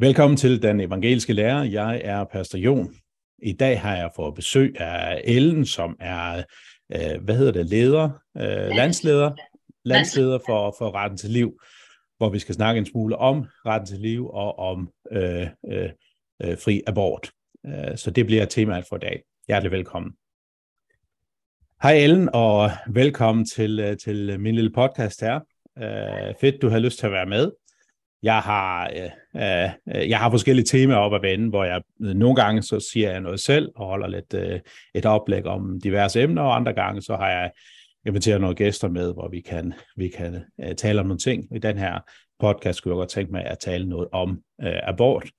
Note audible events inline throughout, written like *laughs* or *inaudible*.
Velkommen til Den Evangeliske Lærer. Jeg er Pastor Jon. I dag har jeg fået besøg af Ellen, som er, øh, hvad hedder det, leder, øh, landsleder, landsleder for, for retten til liv, hvor vi skal snakke en smule om retten til liv og om øh, øh, øh fri abort. Øh, så det bliver temaet for i dag. Hjertelig velkommen. Hej Ellen, og velkommen til, øh, til min lille podcast her. Øh, fedt, du har lyst til at være med. Jeg har, øh, øh, øh, jeg har forskellige temaer op at vende, hvor jeg øh, nogle gange så siger jeg noget selv og holder lidt øh, et oplæg om diverse emner, og andre gange så har jeg inviteret nogle gæster med, hvor vi kan, vi kan øh, tale om nogle ting. I den her podcast skulle jeg godt tænke mig at tale noget om øh, abort,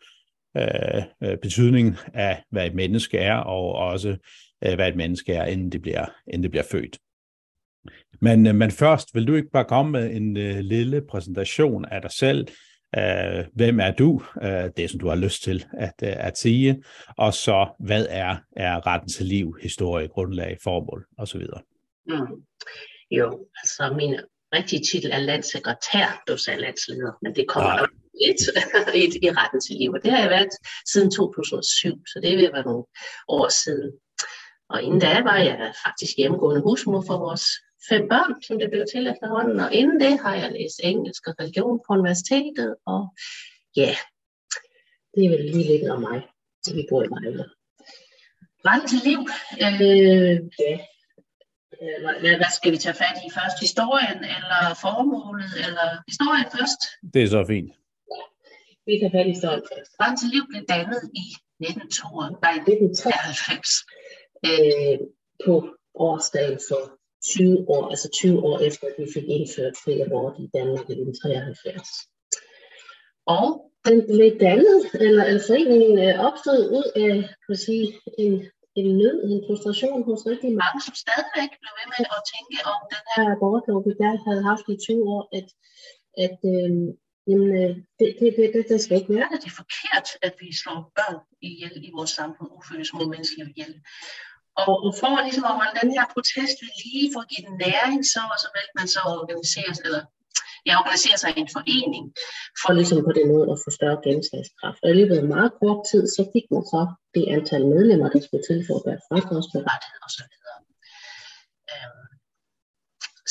øh, øh, betydningen af, hvad et menneske er, og også øh, hvad et menneske er, inden det bliver, inden det bliver født. Men, øh, men først, vil du ikke bare komme med en øh, lille præsentation af dig selv, Uh, hvem er du? Uh, det, som du har lyst til at, uh, at sige. Og så, hvad er, er retten til liv, historie, grundlag, formål osv.? Mm. Jo, altså min rigtige titel er landsekretær, du sagde landsleder, men det kommer nok lidt *laughs* i, i retten til liv. Og det har jeg været siden 2007, så det vil være nogle år siden. Og inden da var jeg faktisk hjemmegående husmor for vores fem børn, som det blev til efterhånden. Og inden det har jeg læst engelsk og religion på universitetet. Og ja, det er vel lige lidt om mig, så vi bor i Vejle. Ret til liv. Øh, ja. Hvad, hvad skal vi tage fat i først? Historien eller formålet? Eller historien først? Det er så fint. Vi tager fat i historien først. Ret til liv blev dannet i 1993 øh, på årsdagen for 20 år, altså 20 år efter, at vi fik indført fri abort i Danmark i 1973. Og den blev dannet, eller, eller foreningen øh, opstod ud af, kan sige, en, en nød, en frustration hos rigtig mange, som stadigvæk blev ved med at tænke om den her abortlov, vi der havde haft i 20 år, at, at øh, jamen, øh, det, det, det, det, det skal ikke være, at det er forkert, at vi slår børn ihjel i vores samfund, ufødte små mennesker ihjel. Og, og for ligesom at holde den her protest ved lige for at give den næring, så, og så valgte man så at organisere, eller ja, organisere sig i en forening, for ligesom på den måde at få større gennemslagskraft. Og i løbet af meget kort tid, så fik man så det antal medlemmer, der skulle til for at være fradragsberettet så videre. Øhm,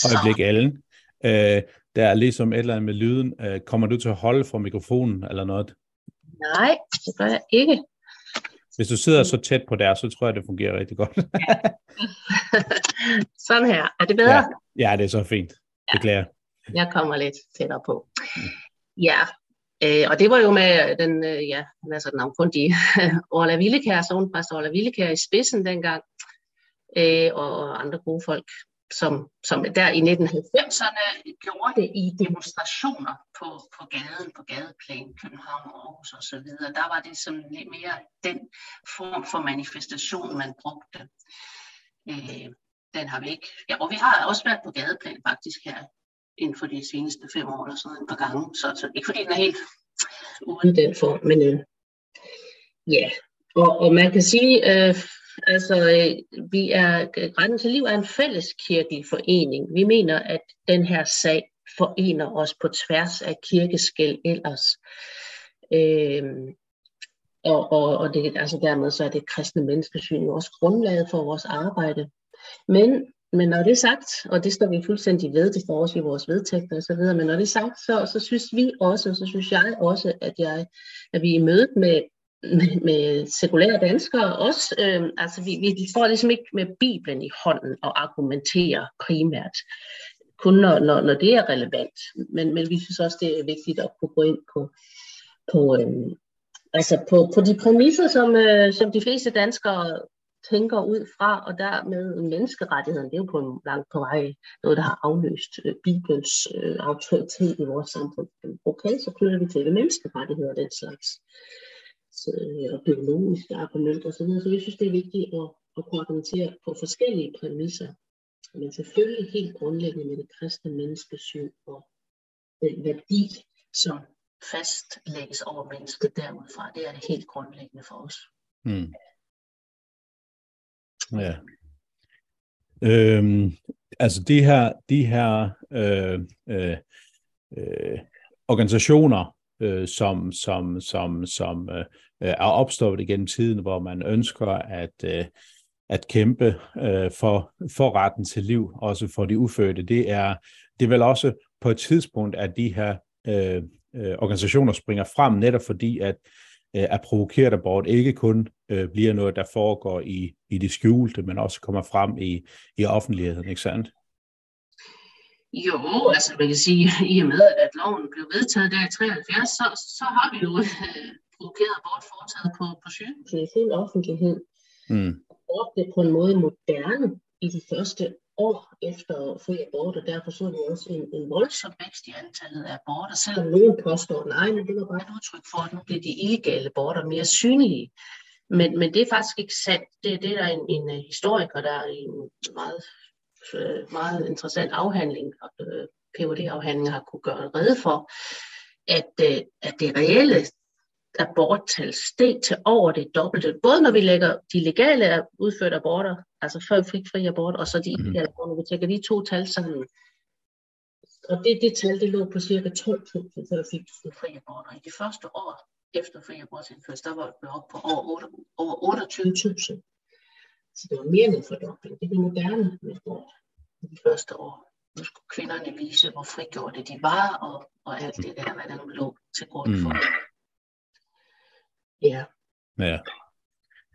Øjeblik, Ellen. Øh, der er ligesom et eller andet med lyden. Øh, kommer du til at holde for mikrofonen eller noget? Nej, det gør jeg ikke. Hvis du sidder så tæt på der, så tror jeg, det fungerer rigtig godt. *laughs* Sådan her. Er det bedre? Ja, ja det er så fint. Beklager. Ja, jeg kommer lidt tættere på. Ja, øh, og det var jo med den, øh, ja, hvad så den navnkundige, *laughs* Orla Villekær, sovnpræst Orla Villekær i spidsen dengang, øh, og andre gode folk som, som der i 1990'erne gjorde det i demonstrationer på, på gaden, på gadeplan, København, Aarhus og så videre. Der var det som lidt mere den form for manifestation, man brugte. Øh, den har vi ikke. Ja, og vi har også været på gadeplan faktisk her inden for de seneste fem år eller sådan et par gange. Så, så ikke fordi den er helt uden den form, men øh, ja. Og, og man kan sige, øh, Altså, øh, vi er, øh, Retten til Liv er en fælleskirkelig forening. Vi mener, at den her sag forener os på tværs af kirkeskæld ellers. Øhm, og, og, og det, altså dermed så er det kristne menneskesyn også grundlaget for vores arbejde. Men, men når det er sagt, og det står vi fuldstændig ved, det står også i vores vedtægter og så videre, men når det er sagt, så, så synes vi også, så synes jeg også, at, jeg, at vi i mødet med med, med sekulære danskere også. Øh, altså vi, vi står ligesom ikke med Bibelen i hånden og argumenterer primært, kun når, når, når det er relevant. Men, men vi synes også, det er vigtigt at kunne gå ind på, på, øh, altså på, på de præmisser, som, øh, som de fleste danskere tænker ud fra, og dermed menneskerettigheden, det er jo på langt på vej noget, der har afløst øh, Bibelens øh, autoritet i vores samfund. Okay, så knytter vi til menneskerettigheder og den slags øh, Øh, og biologiske argumenter osv. Så jeg synes, det er vigtigt at, at kunne argumentere på forskellige præmisser. Men selvfølgelig helt grundlæggende med det kristne menneskesyn og den værdi, som fastlægges over mennesket derudfra. Det er det helt grundlæggende for os. Hmm. Ja. Øhm, altså de her, de her øh, øh, øh, organisationer, øh, som, som, som, som øh, øh er opstået igennem tiden, hvor man ønsker at, øh, at kæmpe øh, for, for retten til liv, også for de ufødte. Det er, det er vel også på et tidspunkt, at de her øh, øh organisationer springer frem, netop fordi, at øh, at provokeret abort ikke kun øh, bliver noget, der foregår i, i det skjulte, men også kommer frem i, i offentligheden, ikke sandt? Jo, altså man kan sige, *laughs* i og med at loven blev vedtaget der i 73, så, så har vi jo øh, provokeret abort foretaget på, på sygehuset i fuld offentlighed. Mm. Abort det på en måde moderne i de første år efter fri abort, og derfor så vi også en, en voldsom vækst i antallet af aborter, selvom nogen påstår, nej, men det var bare et udtryk for, at nu bliver de illegale aborter mere synlige. Men, men det er faktisk ikke sandt. Det, det er der en, en historiker, der er en meget øh, meget interessant afhandling, øh, PhD-afhandling har kunne gøre redde for, at, øh, at det reelle aborttal steg til over det dobbelte. Både når vi lægger de legale udførte aborter, altså før fri, fri abort, og så de mhm. illegale aborter, når vi tækker de to tal sammen. Og det, det tal, det lå på cirka 12.000, før fik fri aborter. I de første år efter fri abortindførelse, der var det op på over, 8, over 28.000. Så det var mere end en fordobling. Det det moderne med abort i de første år. Nu skulle kvinderne vise, hvor frigjorte de var, og, og alt det der, hvad der nu lå til grund for. Mm. Ja. Ja.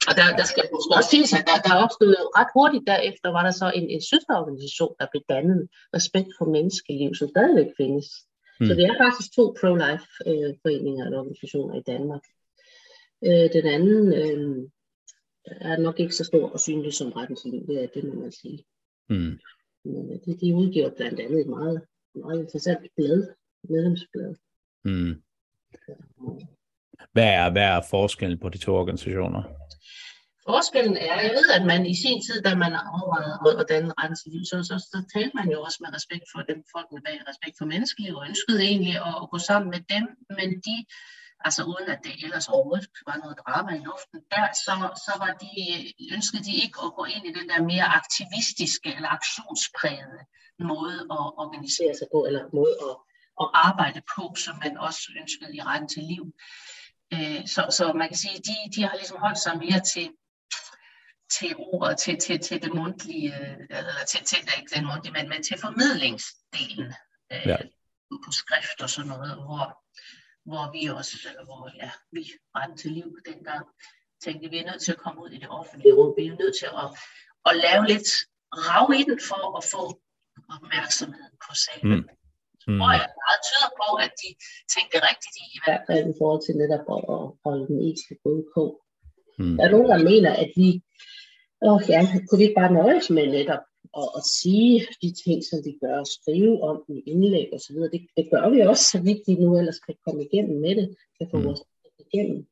Og der, der skal også siges, at der, der opstod ret hurtigt derefter, var der så en, en søsterorganisation, der blev dannet, Respekt for Menneskeliv, som stadigvæk findes. Mm. Så det er faktisk to pro-life øh, foreninger eller organisationer i Danmark. Øh, den anden øh, er nok ikke så stor og synlig som retten til liv, det det, må man sige. Mm. Men øh, de, de udgiver blandt andet et meget, meget interessant blad, medlemsblad. Mm. Hvad er, hvad er forskellen på de to organisationer? Forskellen er, jeg ved, at man i sin tid, da man overvejede danne retten til liv, så, så, så talte man jo også med respekt for dem, folkene bag respekt for menneskeliv, og ønskede egentlig at, at gå sammen med dem, men de altså uden at det ellers overhovedet var noget drama i luften, der, så, så var de, ønskede de ikke at gå ind i den der mere aktivistiske eller aktionsprægede måde at organisere sig på, eller måde at, at arbejde på, som man også ønskede i retten til liv. Øh, så, så man kan sige, at de, de har ligesom holdt sig mere til, til ordet, til, til, til det mundtlige, eller til, til ikke den mundtlige, men, men til formidlingsdelen øh, ja. på skrift og sådan noget, hvor, hvor vi også, eller hvor ja, vi retten til liv dengang, tænkte, vi er nødt til at komme ud i det offentlige rum. Vi er nødt til at, at lave lidt rav i den for at få opmærksomhed på sagen. Mm. Mm. Og jeg meget tyder på, at de tænkte rigtigt i, i hvert fald i forhold til netop at, at holde den etiske både på. Mm. Der er nogen, der mener, at vi, åh ja, kunne vi ikke bare nøjes med netop at, at sige de ting, som vi gør, og skrive om i indlæg og så videre. Det, det gør vi også, så vidt vi nu ellers kan komme igennem med det, kan få mm. vores igennem.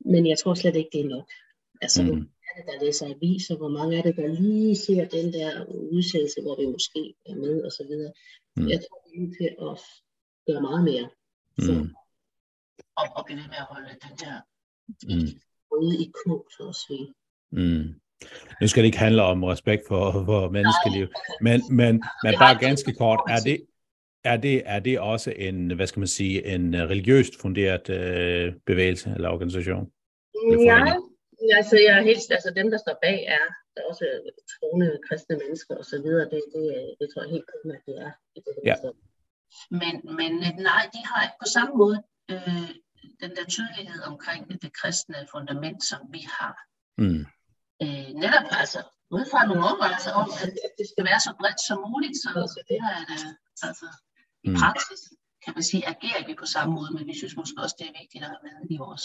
Men jeg tror slet ikke, det er nok. Altså, mm. hvor er det, der læser aviser? Hvor mange er det, der lige ser den der udsættelse, hvor vi måske er med og så videre. Mm. Jeg tror, vi er til at gøre meget mere. Så, mm. og, og blive ved med at holde den der mm. ude i kog, så at sige. Mm. Nu skal det ikke handle om respekt for, for menneskeliv, men, men, men bare ganske kort, er det, er det, er det også en, hvad skal man sige, en religiøst funderet øh, bevægelse eller organisation? Ja, altså, jeg er helt, altså dem, der står bag, er der er også troende kristne mennesker og så videre. Det, det, det tror jeg helt primært, det er. Det, ja. Men, men nej, de har på samme måde øh, den der tydelighed omkring det kristne fundament, som vi har. Mm øh, netop altså ud fra nogle overvejelser om, at, det skal være så bredt som muligt, så, så det her er altså i mm. praksis kan man sige, agerer vi på samme måde, men vi synes måske også, det er vigtigt at have med i vores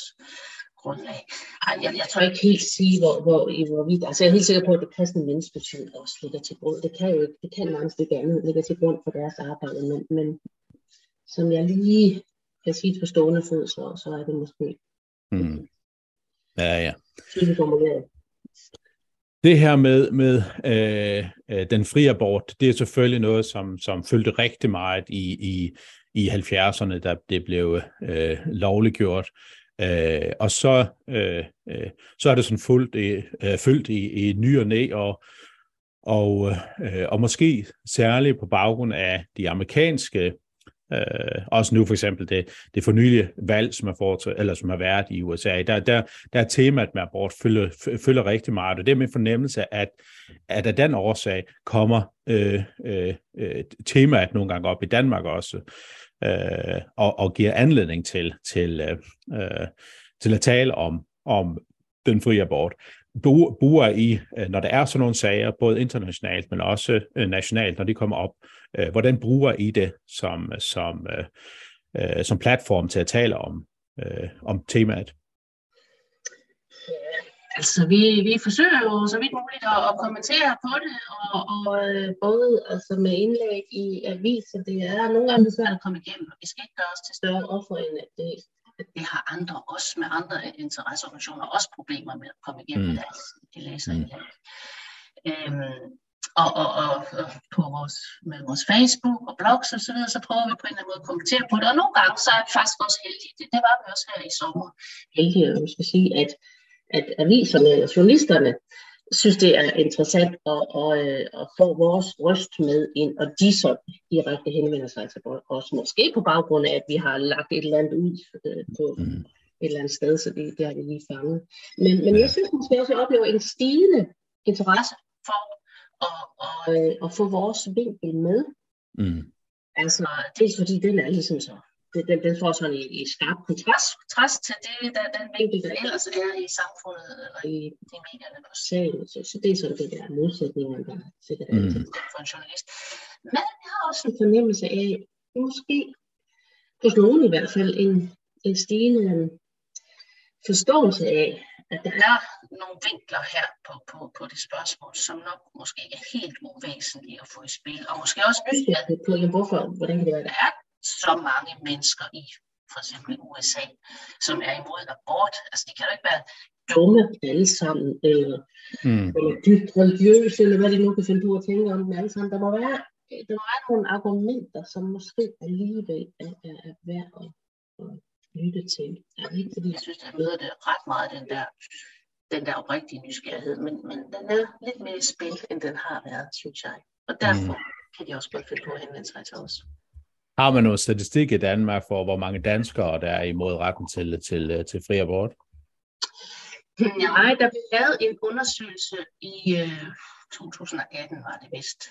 grundlag. Ej, jeg, jeg tror ikke helt sige, hvor, hvor, i hvor vidt, altså jeg er helt sikker på, at det kristne menneskesyn også ligger til grund. Det kan jo ikke, det kan nærmest ikke andet ligger til grund for deres arbejde, men, men som jeg lige kan sige på stående fod, så, så er det måske mm. Ja, ja. Tydeligt formuleret. Det her med, med øh, øh, den frie abort, det er selvfølgelig noget, som, som fyldte rigtig meget i, i, i 70'erne, da det blev øh, lovliggjort. Øh, og så, øh, øh, så er det sådan fuldt i, øh, fyldt i, i ny og næ, og, og, øh, og måske særligt på baggrund af de amerikanske Øh, også nu for eksempel det, det fornyelige valg, som er, foretaget, eller som har været i USA, der, der, der er temaet med abort følger, følger rigtig meget, og det er min fornemmelse, at, at af den årsag kommer øh, øh, øh, temaet nogle gange op i Danmark også, øh, og, og giver anledning til, til, øh, øh til at tale om, om den frie abort bruger I, øh, når der er sådan nogle sager, både internationalt, men også øh, nationalt, når de kommer op, øh, hvordan bruger I det som, som, som platform til at tale om, om temaet? Altså, vi, vi forsøger jo så vidt muligt at, at kommentere på det, og, og både altså med indlæg i aviser, det er nogle gange svært at komme igennem, og vi skal ikke gøre os til større offer, end at det, det har andre også med andre interesseorganisationer også problemer med at komme igennem mm. deres de læser mm. øhm, og, og, og, og på vores, med vores Facebook og blogs og så videre, så prøver vi på en eller anden måde at kommentere på det. Og nogle gange så er vi faktisk også heldige. Det, det var vi også her i sommer. Heldige, jeg skal sige, at, at aviserne eller journalisterne synes, det er interessant at, at, øh, at få vores røst med ind, og de så direkte henvender sig til os, måske på baggrund af, at vi har lagt et eller andet ud øh, på mm. et eller andet sted, så det, det har vi lige fanget. Men, men jeg synes måske også, at jeg oplever en stigende interesse for at, at, at, at få vores vinkel med. Mm. Altså, dels fordi den er ligesom så den, den får sådan i, i skarp kontrast, kontrast til det, der, den vinkel, der ellers er i samfundet, eller i de medierne på sagen. Så, så det er sådan det der modsætninger, der sikkert er mm. for en journalist. Men jeg har også en fornemmelse af, måske hos nogen i hvert fald, en, en stigende forståelse af, at der er nogle vinkler her på, på, på det spørgsmål, som nok måske ikke er helt uvæsentlige at få i spil, og måske også nysgerrighed på, hvorfor, hvordan kan det være, der er så mange mennesker i for eksempel USA, som er imod abort. Altså de kan jo ikke være dumme alle sammen, eller, mm. eller dybt religiøse, eller hvad de nu kan finde på at tænke om dem alle sammen. Der må være, der må være nogle argumenter, som måske alligevel er, er, er værd at, at lytte til. Ja, ikke fordi jeg synes, jeg møder det ret meget, den der, den der oprigtige nysgerrighed, men, men den er lidt mere i spil, end den har været, synes jeg. Og derfor mm. kan de også godt finde på at henvende sig til os. Har man noget statistik i Danmark for, hvor mange danskere der er imod retten til, til, til fri abort? Nej, der blev lavet en undersøgelse i øh, 2018, var det vist,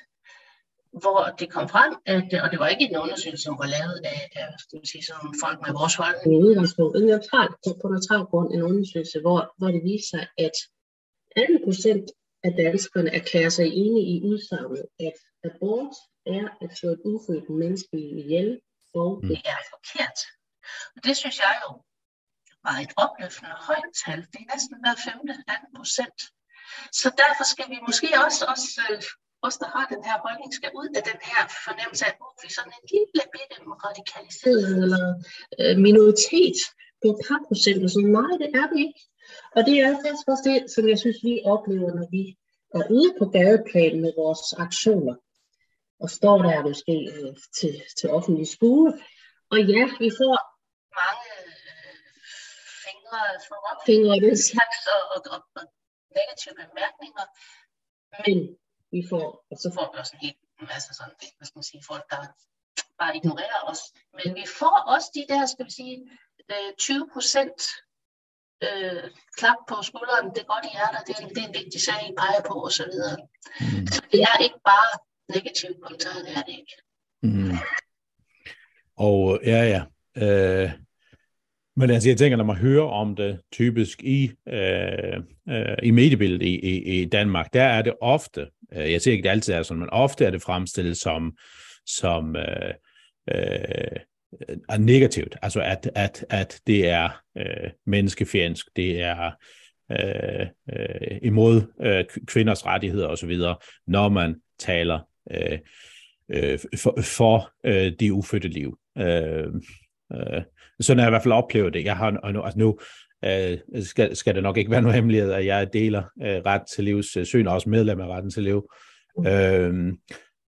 hvor det kom frem, at, og det var ikke en undersøgelse, som var lavet af, af skal sige, sådan folk med vores holdning i udgangspunkt, en neutral, på neutral grund en undersøgelse, hvor, hvor det viser sig, at 18 procent af danskerne erklærer sig enige i udsagnet, at abort er at slå et ufødt menneske ihjel, og mm. det er forkert. Og det synes jeg jo var et opløftende højt tal. Det er næsten hver femte, 18 procent. Så derfor skal vi måske også, også øh, os, der har den her holdning, skal ud af den her fornemmelse af, at vi er sådan en lille bitte radikaliseret eller øh, minoritet på et par procent. Så nej, det er vi ikke. Og det er faktisk også det, som jeg synes, vi oplever, når vi er ude på gadeplan med vores aktioner og står der måske øh, til, til offentlig skole. Og ja, vi får mange øh, fingre, fingre i den slags og, og, og, og negative bemærkninger. Men vi får, og så får vi også en hel masse sådan, hvad skal man sige, folk, der bare ignorerer os. Men vi får også de der, skal vi sige, 20 øh, procent øh, klap på skulderen, det er godt i hjertet, det, det er en vigtig sag, I peger på osv. Mm. Så det er ikke bare negative kommentarer, det er det ikke. Mm. Og ja, ja. Øh, men altså, jeg tænker, når man hører om det typisk i, øh, øh, i mediebilledet i, i, i Danmark, der er det ofte, øh, jeg siger ikke, det altid er sådan, men ofte er det fremstillet som, som øh, øh, er negativt. Altså, at, at, at det er øh, menneskefjendsk, det er øh, øh, imod øh, kvinders rettigheder osv., når man taler øh, øh, for, for øh, det ufødte liv. Øh, øh, sådan har jeg i hvert fald oplevet det. Jeg har altså nu øh, skal, skal det nok ikke være *laughs* noget hemmelighed, at jeg deler øh, ret til livs øh, syn, og også medlem af retten til liv. Øh,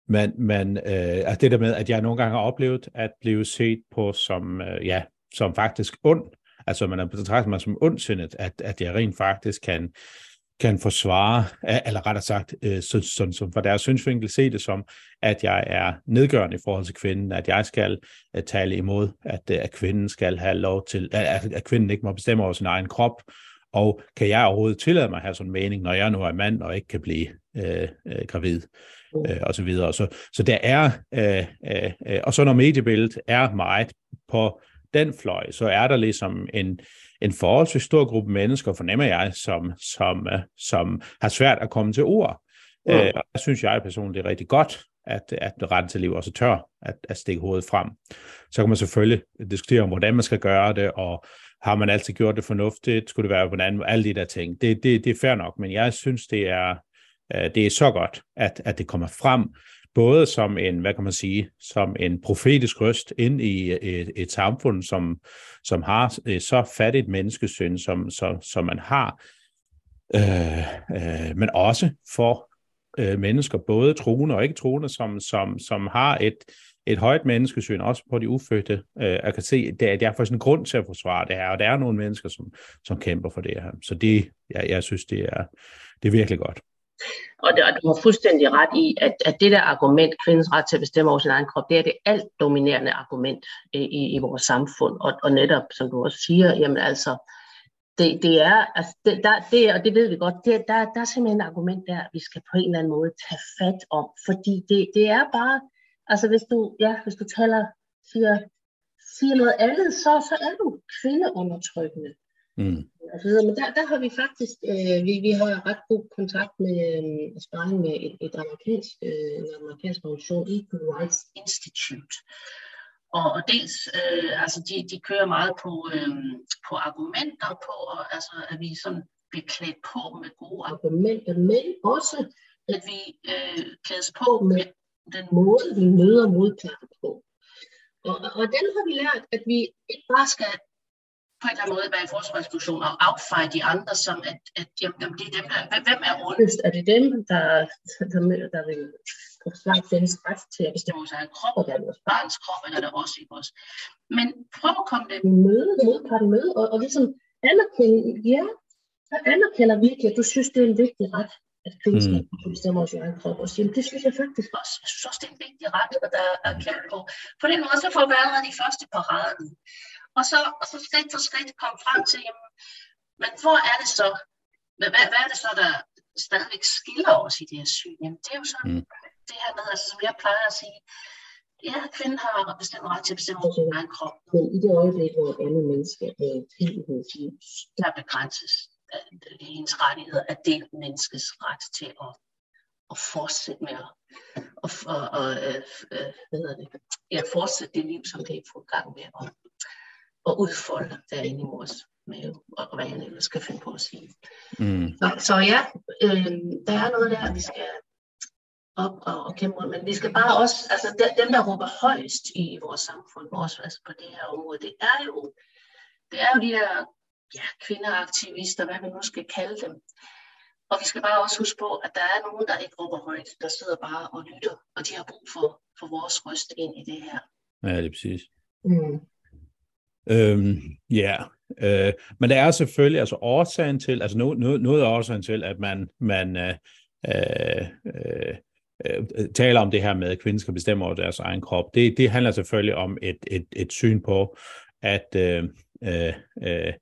men, men øh, altså det der med, at jeg nogle gange har oplevet at blive set på som, øh, ja, som faktisk ond, altså man er betragtet mig som ondsindet, at, at jeg rent faktisk kan kan forsvare, eller rettere sagt, øh, sådan så, så fra deres synsvinkel se det som, at jeg er nedgørende i forhold til kvinden, at jeg skal uh, tale imod, at, øh, at kvinden skal have lov til, at, at kvinden ikke må bestemme over sin egen krop, og kan jeg overhovedet tillade mig at have sådan en mening, når jeg nu er mand og ikke kan blive øh, øh, gravid, øh, og så videre. Så, så der er, øh, øh, øh, og så når mediebilledet er meget på den fløj, så er der ligesom en, en forholdsvis stor gruppe mennesker, fornemmer jeg, som, som, øh, som har svært at komme til ord. Ja. Øh, og der synes jeg personligt, det er rigtig godt, at, at retten til liv også tør at, at stikke hovedet frem. Så kan man selvfølgelig diskutere om, hvordan man skal gøre det, og har man altid gjort det fornuftigt, skulle det være på en anden alle de der ting. Det, det, det er fair nok, men jeg synes, det er, øh, det er så godt, at, at det kommer frem, både som en, hvad kan man sige, som en profetisk røst ind i øh, et, et samfund, som, som har øh, så fattigt menneskesyn, som, som, som man har, øh, øh, men også for øh, mennesker, både troende og ikke troende, som, som, som har et, et højt menneskesyn, også på de ufødte. Øh, jeg kan se, at der, der er faktisk en grund til at forsvare det her, og der er nogle mennesker, som, som kæmper for det her. Så det, jeg, jeg synes, det er, det er virkelig godt. Og, det, og du har fuldstændig ret i, at, at det der argument, kvindens ret til at bestemme over sin egen krop, det er det alt dominerende argument øh, i, i vores samfund. Og, og netop, som du også siger, jamen altså, det, det er, altså, det, der, det, og det ved vi godt, det, der, der er simpelthen et argument der, vi skal på en eller anden måde tage fat om, fordi det, det er bare, altså hvis du, ja, hvis du taler, siger, siger noget andet, så, så er du kvindeundertrykkende. Mm. Og så videre. Men der, der har vi faktisk, øh, vi, vi har ret god kontakt med øh, sparring med et, et amerikansk, øh, en amerikansk organisation, Equal Rights Institute. Og, og dels, øh, altså de, de kører meget på, øh, på argumenter på, og, altså at vi sådan bliver klædt på med gode argumenter, men også at vi øh, klædes på med den måde, vi møder modparten på. Og, og den har vi lært, at vi ikke bare skal på en eller anden måde være i forsvarsdiskussion og affeje de andre som, at, at jamen, det er dem, der, hvem er ondest? Er det dem, der, der, der, der vil forsvare deres ret til at bestemme vores egen krop, og deres barns krop, eller er det også i vores? Men prøv at komme dem møde, modparten møde, og, og ligesom anerkende, ja, jeg anerkender virkelig, at du synes, det er en vigtig ret, at kvinden skal mm. bestemme sin egen krop. Og sige, det synes jeg faktisk også. Jeg synes også, det er en vigtig ret, at der er kæmpe på. På den måde, så får vi allerede de første paraden. Og så, og så skridt for skridt komme frem til, jamen, men hvor er det så, hvad, hvad er det så, der stadigvæk skiller os i det her syn? Jamen, det er jo så mm. det her med, altså, som jeg plejer at sige, ja, kvinden har bestemt ret til at bestemme over sin egen krop. Men i det øjeblik, hvor alle mennesker er til hendes liv, der begrænses hendes rettigheder, at det menneskes ret til at, at fortsætte med at, og, og, og, øh, øh, hvad hedder det, ja, fortsætte det liv, som det er fået gang med at, at udfolde derinde i vores mave, og hvad jeg ellers skal finde på at sige. Mm. Så, så ja, øh, der er noget der, vi skal op og, og kæmpe men vi skal bare også, altså dem, der råber højst i vores samfund, også altså på det her område, det er jo, det er jo de der ja, kvindeaktivister, hvad man nu skal kalde dem. Og vi skal bare også huske på, at der er nogen, der ikke råber højt, der sidder bare og lytter, og de har brug for, for vores røst ind i det her. Ja, det er præcis. Mm. Øhm, ja, øh, men der er selvfølgelig altså årsagen til, altså noget, noget, noget af årsagen til, at man, man øh, øh, øh, øh taler om det her med, at kvinder skal bestemme over deres egen krop. Det, det handler selvfølgelig om et, et, et syn på, at, øh, øh, øh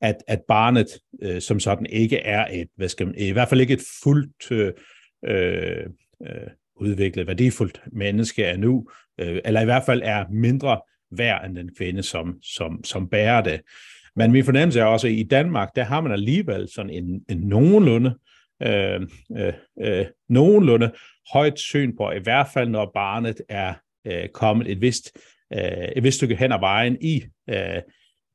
at, at barnet øh, som sådan ikke er et, hvad skal man, i hvert fald ikke et fuldt øh, øh, øh udviklet, værdifuldt menneske er nu, øh, eller i hvert fald er mindre værd end den kvinde, som, som, som bærer det. Men min fornemmelse er også, at i Danmark, der har man alligevel sådan en, en nogenlunde, øh, øh, øh, nogenlunde højt syn på, i hvert fald når barnet er øh, kommet et vist, øh, et vist stykke hen ad vejen i, øh,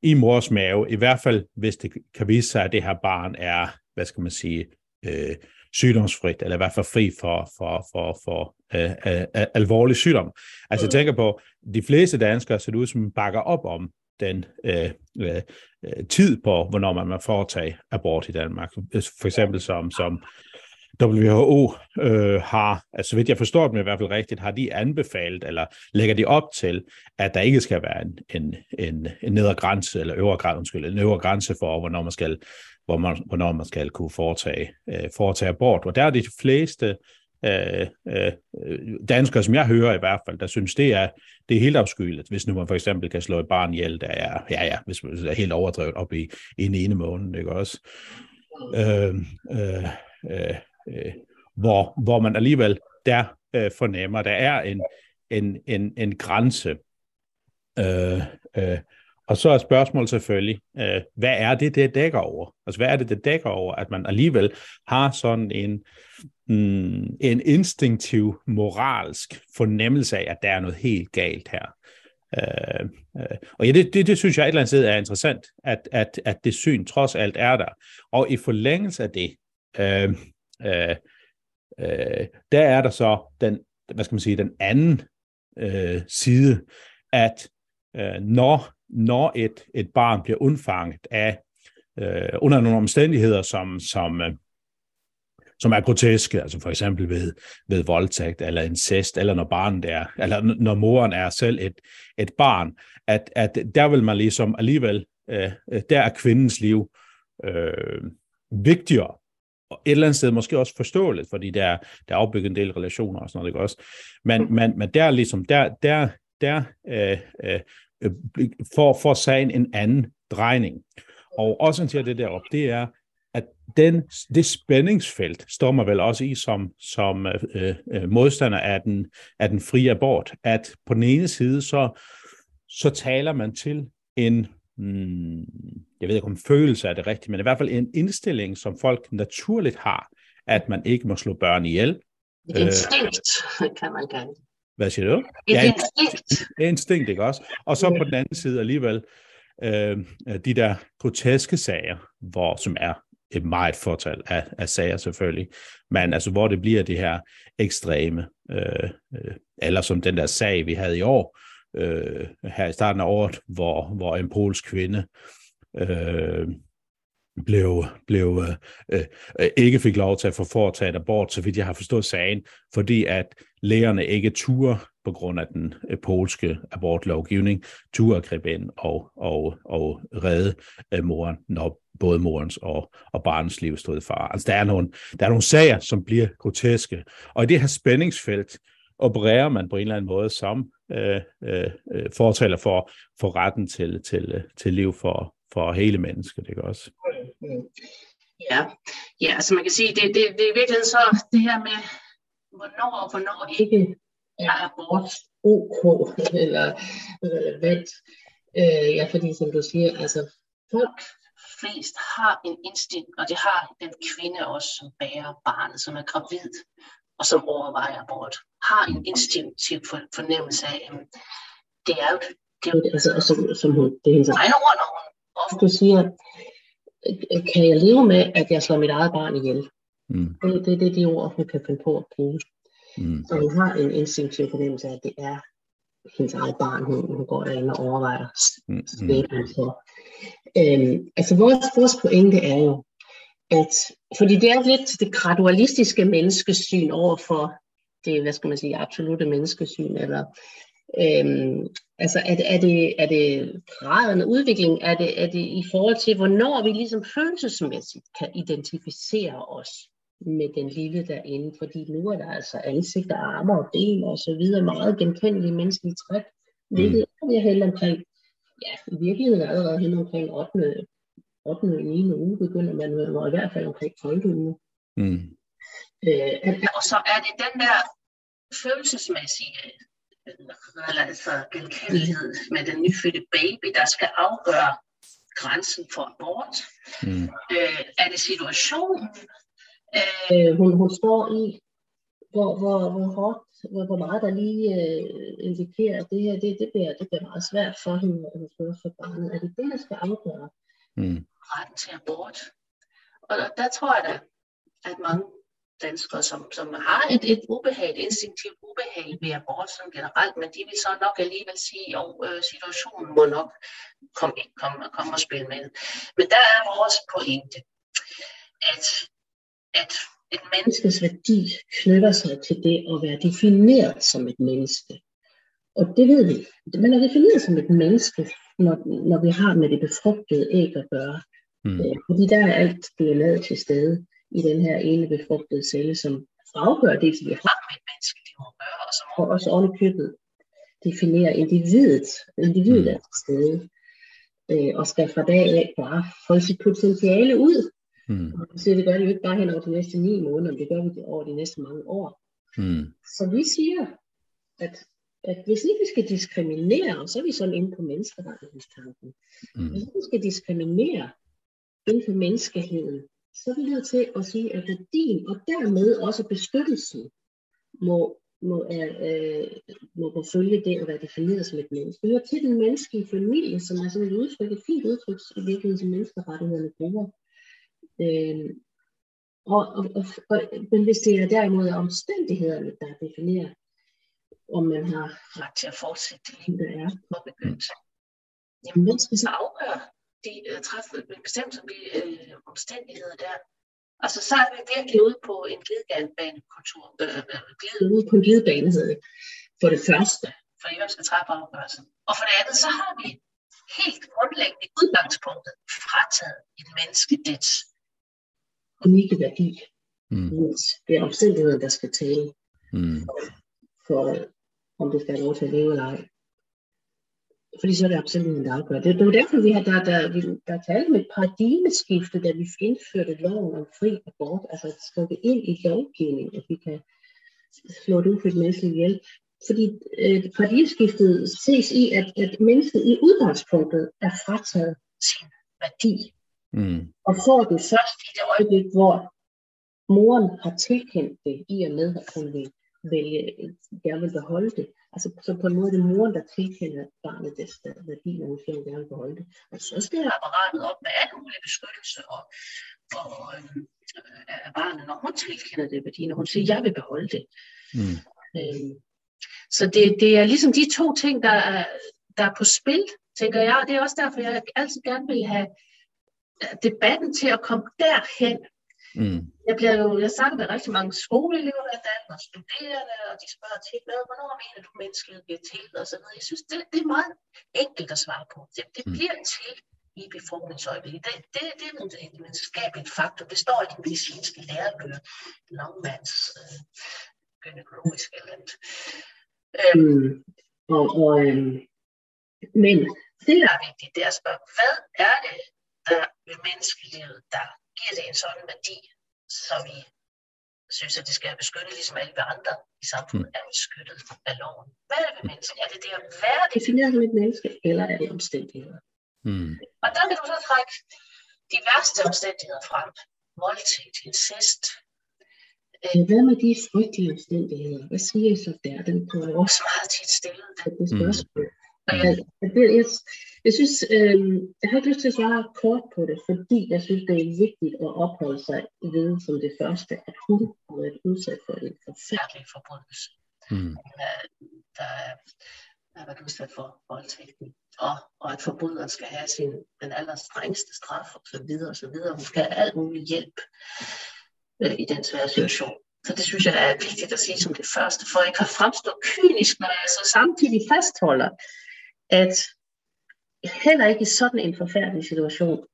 i mors mave, i hvert fald hvis det kan vise sig, at det her barn er, hvad skal man sige, øh, sygdomsfrit, eller i hvert fald fri for, for, for, for øh, øh, alvorlig sygdom. Altså jeg tænker på, de fleste danskere ser ud som bakker op om den øh, øh, tid på, hvornår man må foretage abort i Danmark. For eksempel som, som WHO øh, har, altså så vidt jeg forstår dem i hvert fald rigtigt, har de anbefalet, eller lægger de op til, at der ikke skal være en, en, en, en nedre grænse, eller øvre grænse, undskyld, en øvre grænse for, hvornår man skal, hvor man, hvornår man skal kunne foretage, øh, foretage abort. Og der er de fleste øh, øh, danskere, som jeg hører i hvert fald, der synes, det er, det er helt afskyeligt, hvis nu man for eksempel kan slå et barn ihjel, der er, ja ja, hvis man er helt overdrevet op i, i en ene måned, ikke også? Øh, øh, øh, øh, hvor, hvor man alligevel der øh, fornemmer, der er en, en, en, en grænse. Øh, øh, og så er spørgsmålet selvfølgelig, øh, hvad er det, det dækker over? Altså, hvad er det, det dækker over, at man alligevel har sådan en, mm, en instinktiv, moralsk fornemmelse af, at der er noget helt galt her? Øh, øh, og ja, det, det, det synes jeg et eller andet sted er interessant, at, at, at det syn trods alt er der. Og i forlængelse af det, øh, øh, øh, der er der så den, hvad skal man sige, den anden øh, side, at øh, når, når et, et barn bliver undfanget af øh, under nogle omstændigheder, som, som, øh, som er groteske, altså for eksempel ved, ved voldtægt eller incest, eller når barnet er, eller når moren er selv et, et barn, at, at der vil man ligesom alligevel, øh, der er kvindens liv øh, vigtigere et eller andet sted måske også forståeligt, fordi der, der er opbygget en del relationer og sådan noget, ikke også? Men, mm. men, men der ligesom, der, der, der øh, øh, Øh, får, får sagen en anden drejning. Og også til det derop, det er, at den, det spændingsfelt står man vel også i som, som øh, øh, modstander af den, af den frie abort, at på den ene side, så, så taler man til en mm, jeg ved ikke om følelse er det rigtigt, men i hvert fald en indstilling, som folk naturligt har, at man ikke må slå børn ihjel. Instinkt, øh, kan man kalde det. Hvad siger du? Et ja, instinkt. Et instinkt, ikke også? Og så på den anden side alligevel, øh, de der groteske sager, hvor, som er et meget fortal af, af sager selvfølgelig, men altså hvor det bliver det her ekstreme, øh, øh, eller som den der sag, vi havde i år, øh, her i starten af året, hvor, hvor en polsk kvinde øh, blev, blev øh, øh, ikke fik lov til at få foretaget abort, så vidt jeg har forstået sagen, fordi at lægerne ikke turde på grund af den øh, polske abortlovgivning, turde at gribe ind og, og, og redde øh, moren, når både morens og, og barnets liv stod i fare. Altså der er, nogle, der er nogle sager, som bliver groteske, og i det her spændingsfelt opererer man på en eller anden måde som øh, øh, øh fortaler for, for retten til, til, øh, til liv for, for hele mennesket, ikke også? Ja, ja altså man kan sige, det, det, det er virkelig så det her med, hvornår og hvornår ikke er abort ok eller relevant. Øh, ja, fordi som du siger, altså folk flest har en instinkt, og det har den kvinde også, som bærer barnet, som er gravid, og som overvejer abort, har en instinktiv fornemmelse af, at det er jo det, er jo, altså, som, som hun, det er hendes egne ord, når hun ofte siger, kan jeg leve med, at jeg slår mit eget barn ihjel? Mm. Det, det, det er de ord, hun kan finde på at bruge. Mm. Så hun har en instinktiv fornemmelse af, at det er hendes eget barn, hun, hun går derinde og overvejer mm. skæbnen for. Øhm, altså vores, vores pointe er jo, at, fordi det er lidt det gradualistiske menneskesyn over for det, hvad skal man sige, absolute menneskesyn, eller øhm, altså er det, er det, er det graden af udvikling, er det, er det i forhold til, hvornår vi ligesom følelsesmæssigt kan identificere os med den lille derinde, fordi nu er der altså ansigter, arme og ben og så videre, meget genkendelige menneskelige træk, hvilket mm. er helt omkring, ja, i virkeligheden allerede hen omkring 8. 8. 9. uge begynder man, eller i hvert fald omkring 12. uge. Mm. Øh, og så er det den der følelsesmæssige altså genkendelighed med den nyfødte baby, der skal afgøre grænsen for abort. Mm. Øh, er det situationen, øh, hun, hun står i, hvor, hvor, hvor hårdt, hvor, hvor meget der lige øh, indikerer, at det her, det, det, bliver, det bliver meget svært for hende, at hun for barnet. Er det det, der skal afgøre mm. retten til abort? Og der, der tror jeg da, at mange danskere, som, som har et, et ubehag, et instinktivt ubehag ved abort som generelt, men de vil så nok alligevel sige, at øh, situationen må nok komme kom, kom og spille med. Men der er vores pointe, at, at et menneskes værdi knytter sig til det at være defineret som et menneske. Og det ved vi. Man er defineret som et menneske, når, når vi har med det befrugtede æg at gøre. Mm. Øh, fordi der er alt DNA til stede i den her ene befrugtede celle, som afgør det, som vi har med et menneskeliv at gøre, og som også ovenikøbet definerer individet. Individet mm. er til stede, øh, og skal fra dag af bare folde sit potentiale ud. Mm. Så det gør det jo ikke bare hen over de næste ni måneder, det gør vi det over de næste mange år. Mm. Så vi siger, at, at hvis ikke vi skal diskriminere, og så er vi sådan inde på menneskerettighedstanken, mm. hvis vi skal diskriminere inden for menneskeheden, så er vi nødt til at sige, at værdien og dermed også beskyttelsen må, må, øh, må, må følge det at være defineret som et menneske. Det hører til den menneskelige familie, som er sådan et udtryk, et fint udtryk i virkeligheden, som menneskerettighederne bruger. Øh, og, og, og, og, men hvis det er derimod er omstændighederne, der definerer, om man har ret til at fortsætte det liv, der er påbegyndt, jamen hvem skal så afgøre de uh, træffe bestemt som de uh, omstændigheder der? Altså så er vi virkelig ude på en glidebanekultur, øh, glide ude på en glidebane hedder det, for det første, for hvem skal træffe afgørelsen. Og for det andet, så har vi helt grundlæggende udgangspunktet frataget et menneske dets unikke værdi. Mm. Det er omstændigheden, der skal tale mm. for, for, om det skal have lov til at leve eller ej. Fordi så er det omstændigheden, der afgør det. Det var derfor, vi har der, der, der er talt med et paradigmeskifte, da vi indførte loven om fri abort, altså at skrive ind i lovgivningen, at vi kan slå det ufrit menneskeligt ihjel. Fordi øh, paradigmeskiftet ses i, at, at mennesket i udgangspunktet er frataget sin værdi. Mm. Og får det først i det øjeblik, hvor moren har tilkendt det i og med, at hun vil vælge, gerne vil beholde det. Altså så på en måde er det moren, der tilkender barnet det værdi, når hun siger, hun gerne vil beholde det. Og så skal apparatet op med alle mulige beskyttelse og, og øh, af barnet, når hun tilkender det værdi, når hun siger, jeg vil beholde det. Mm. Øh, så det, det er ligesom de to ting, der er, der er på spil, tænker jeg, og det er også derfor, jeg altid gerne vil have debatten til at komme derhen. Mm. Jeg, bliver jo, jeg snakker med rigtig mange skoleelever blandt andet, og studerende, og de spørger til, hvad, hvornår mener du, mennesket bliver til, og sådan noget. Jeg synes, det, det er meget enkelt at svare på. Det, det mm. bliver til i befrugtningsøjeblikket. Det, det, det er en videnskabelig faktor. Det står i de medicinske lærebøger. Longmans øh, gynækologiske eller andet. Øhm, og, og, øhm, men det, der er vigtigt, det er at spørge, hvad er det, der ved menneskelivet, der giver det en sådan værdi, så vi synes, at det skal være beskyttet, ligesom alle vi andre i samfundet mm. er beskyttet af loven. Hvad er det ved mennesket? Er det det at være defineret som et menneske, eller er det omstændigheder? Mm. Og der kan du så trække de værste omstændigheder frem. Voldtægt, incest. Øh, hvad med de frygtelige omstændigheder? Hvad siger I så der? Den på også meget tit stillet. Det spørgsmål. Mm. Jeg, jeg, jeg, jeg synes, øh, jeg har ikke lyst til at svare kort på det, fordi jeg synes, det er vigtigt at opholde sig viden som det første, at hun har været udsat for en forfærdelig forbrydelse. Mm. Der, har været udsat for voldtægten, og, og at forbryderen skal have sin, den allerstrengeste straf, og så videre, og så videre. Hun skal have al mulig hjælp øh, i den svære situation. Så det synes jeg er vigtigt at sige som det første, for jeg kan fremstå kynisk, når jeg så samtidig fastholder, at heller ikke i sådan en forfærdelig situation,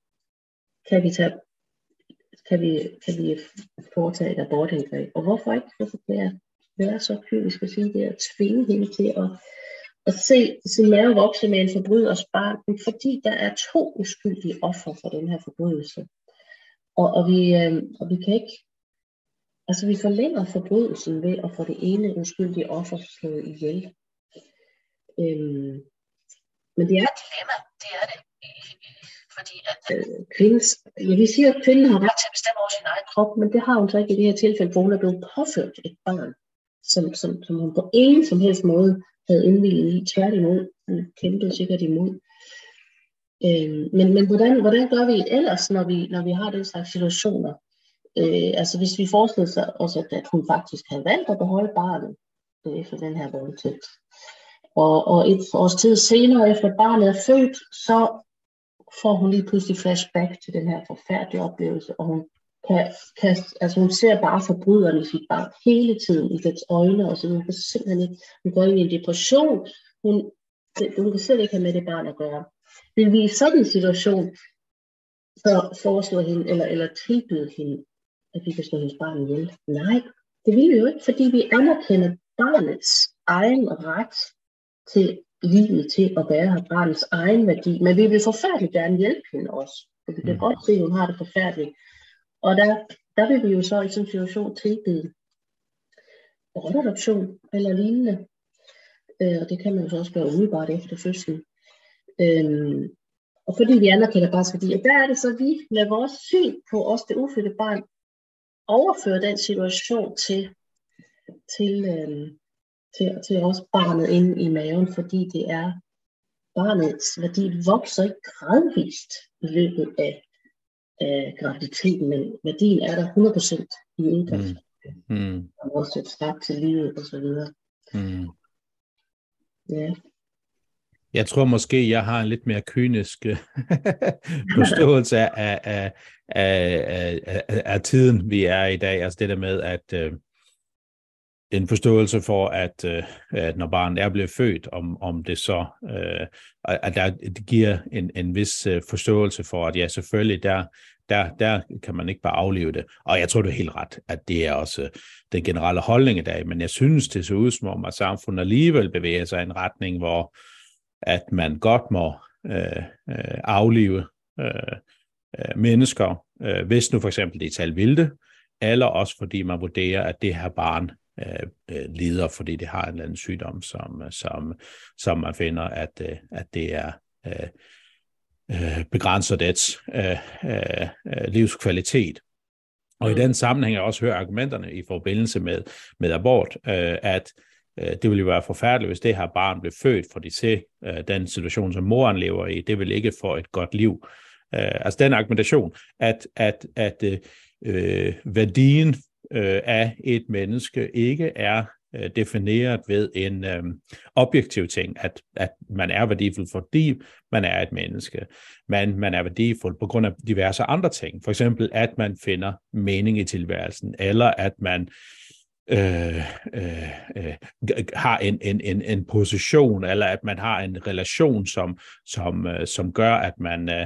kan vi, tage, kan vi, kan vi foretage et abortindgreb. Og hvorfor ikke? Hvorfor kan jeg være så kynisk at sige det, at tvinge hende til at, at se sin mave vokse med en forbryders barn, fordi der er to uskyldige offer for den her forbrydelse. Og, og, vi, øh, og vi kan ikke, altså vi forlænger forbrydelsen ved at få det ene uskyldige offer slået ihjel. Øhm, men det er et dilemma, det er det. Fordi at øh, kvindens, jeg vil sige, at kvinden har ret til at bestemme over sin egen krop, men det har hun så ikke i det her tilfælde, hvor hun er blevet påført et barn, som, som, som hun på ingen som helst måde havde indvildet i. Tværtimod, hun kæmpede sikkert imod. Øh, men men hvordan, hvordan gør vi ellers, når vi, når vi har den slags situationer? Øh, altså hvis vi forestiller os, at, at hun faktisk havde valgt at beholde barnet øh, efter den her voldtægt, og, og et års tid senere, efter barnet er født, så får hun lige pludselig flashback til den her forfærdelige oplevelse, og hun kan, kan, altså hun ser bare forbryderen i sit barn hele tiden i dets øjne, og så hun kan simpelthen ikke, hun går ind i en depression, hun, hun kan slet ikke have med det barn at gøre. Vil vi i sådan en situation så foreslå hende, eller, eller tilbyde hende, at vi kan slå hendes barn ihjel? Nej, det vil vi jo ikke, fordi vi anerkender barnets egen ret til livet til at være barnets egen værdi. Men vi vil forfærdeligt gerne hjælpe hende også. For vi kan mm. godt se, at hun har det forfærdeligt. Og der, der vil vi jo så i sådan en situation tilbyde bortadoption eller lignende. Øh, og det kan man jo så også gøre umiddelbart efter fødslen. Øhm, og fordi vi anerkender bare fordi, at der er det så, vi med vores syn på os, det ufødte barn, overfører den situation til, til, øhm, til, til os barnet inde i maven, fordi det er barnets værdi vokser ikke gradvist i løbet af, af graviditeten, men værdien er der 100% i udgangspunktet. Mm. Mm. Og også et start til livet og så videre. Mm. Ja. Jeg tror måske, jeg har en lidt mere kynisk øh, *laughs* forståelse af, af, af, af, af, af tiden, vi er i dag. Altså det der med, at øh, en forståelse for, at, øh, at når barnet er blevet født, om, om det så, øh, at der, det giver en, en vis øh, forståelse for, at ja, selvfølgelig, der, der, der kan man ikke bare aflive det. Og jeg tror, du er helt ret, at det er også øh, den generelle holdning i dag, men jeg synes, det ser ud som om, at samfundet alligevel bevæger sig i en retning, hvor at man godt må øh, øh, aflive øh, øh, mennesker, øh, hvis nu for eksempel det er tal vilde, eller også fordi man vurderer, at det her barn øh, øh, lider, fordi det har en eller anden sygdom, som, som, som man finder, at, øh, at det er øh, øh, begrænser dets øh, øh, livskvalitet. Og i mm. den sammenhæng har jeg også hørt argumenterne i forbindelse med, med abort, øh, at øh, det ville jo være forfærdeligt, hvis det her barn blev født, for de se øh, den situation, som moren lever i, det vil ikke få et godt liv. Øh, altså den argumentation, at, at, at øh, værdien øh, af et menneske ikke er øh, defineret ved en øh, objektiv ting, at, at man er værdifuld, fordi man er et menneske, men man er værdifuld på grund af diverse andre ting. For eksempel, at man finder mening i tilværelsen, eller at man øh, øh, øh, har en, en, en, en position, eller at man har en relation, som, som, øh, som gør, at man øh,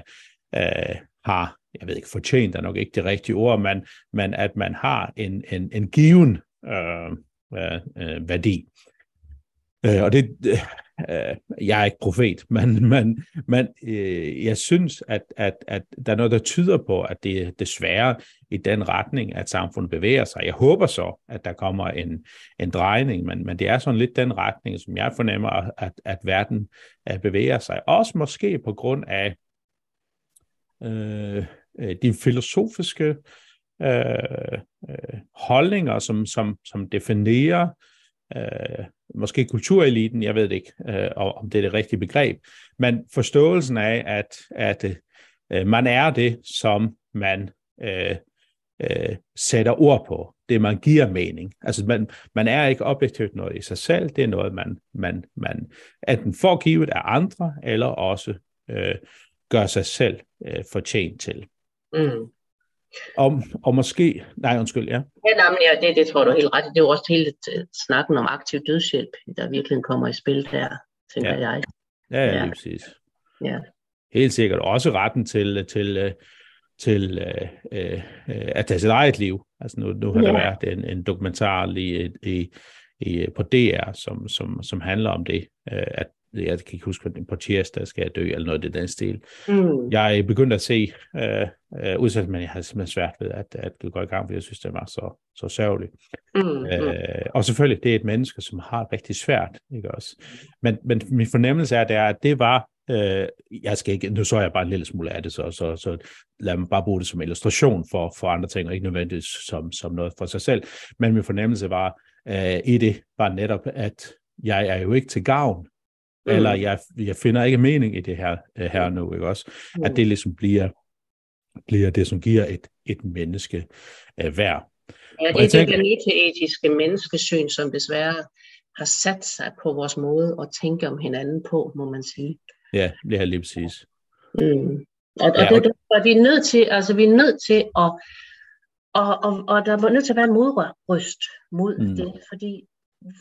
øh, har jeg ved ikke, fortjent er nok ikke det rigtige ord, men, men at man har en, en, en given øh, øh, øh værdi. Øh, og det, øh, jeg er ikke profet, *laughs* men, men, men øh, jeg synes, at, at, at der er noget, der tyder på, at det er desværre i den retning, at samfundet bevæger sig. Jeg håber så, at der kommer en, en drejning, men, men det er sådan lidt den retning, som jeg fornemmer, at, at verden øh, bevæger sig. Også måske på grund af øh, øh, de filosofiske øh, øh, holdninger, som, som, som definerer øh, måske kultureliten, jeg ved det ikke, øh, om det er det rigtige begreb, men forståelsen af, at, at øh, man er det, som man øh, øh, sætter ord på, det man giver mening. Altså man, man er ikke objektivt noget i sig selv, det er noget, man, man, man enten får givet af andre, eller også øh, gør sig selv øh, fortjent til. Mm. Og, og måske, nej undskyld, ja. Ja, nej, men ja, det, det tror du helt ret. Det er jo også hele snakken om aktiv dødshjælp, der virkelig kommer i spil der, tænker ja. jeg. Ja, ja, lige præcis. Ja. Helt sikkert. Også retten til, til, til øh, øh, at tage sit eget liv. Altså nu, nu har ja. der været en, en dokumentar i, i, i, på DR, som, som, som handler om det, øh, at jeg kan ikke huske, på tirsdag skal jeg dø, eller noget af den stil. Mm. Jeg er begyndt at se øh, øh, udsat, men jeg har simpelthen svært ved at, at gå i gang, fordi jeg synes, det var så, så sørgeligt. Mm. Øh, og selvfølgelig, det er et menneske, som har rigtig svært, ikke også? Men, men min fornemmelse er, det er, at det var Øh, jeg skal ikke, nu så jeg bare en lille smule af det, så, så, så lad mig bare bruge det som illustration for, for andre ting, og ikke nødvendigvis som, som noget for sig selv. Men min fornemmelse var øh, i det, var netop, at jeg er jo ikke til gavn mm. eller jeg, jeg finder ikke mening i det her, øh, her nu, ikke også? Mm. At det ligesom bliver, bliver det, som giver et, et menneske uh, værd. Ja, det er tænker, det etiske menneskesyn, som desværre har sat sig på vores måde at tænke om hinanden på, må man sige. Ja, det er lige præcis. Mm. Og, og ja, det er derfor, vi er nødt til, altså vi er nødt til at, Og, og, og der er nødt til at være en modrøst mod mm. det, fordi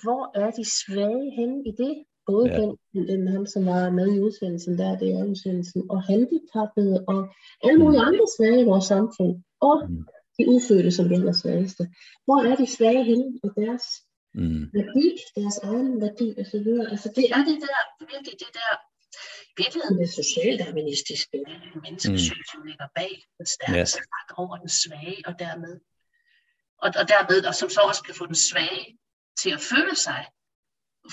hvor er de svage henne i det? Både ja. den, den ham, som var med i udsendelsen der, det er udsendelsen, og handicappede, og alle mulige mm. andre svage i vores samfund, og mm. de ufødte, som er svageste. Hvor er de svage henne i deres mm. værdi, deres egen værdi osv.? Altså det er det der, virkelig det der virkeligheden det socialdarwinistiske menneskesyn, mm. som ligger bag den stærkeste yes. magt over den svage, og dermed, og, og dermed, og som så også kan få den svage til at føle sig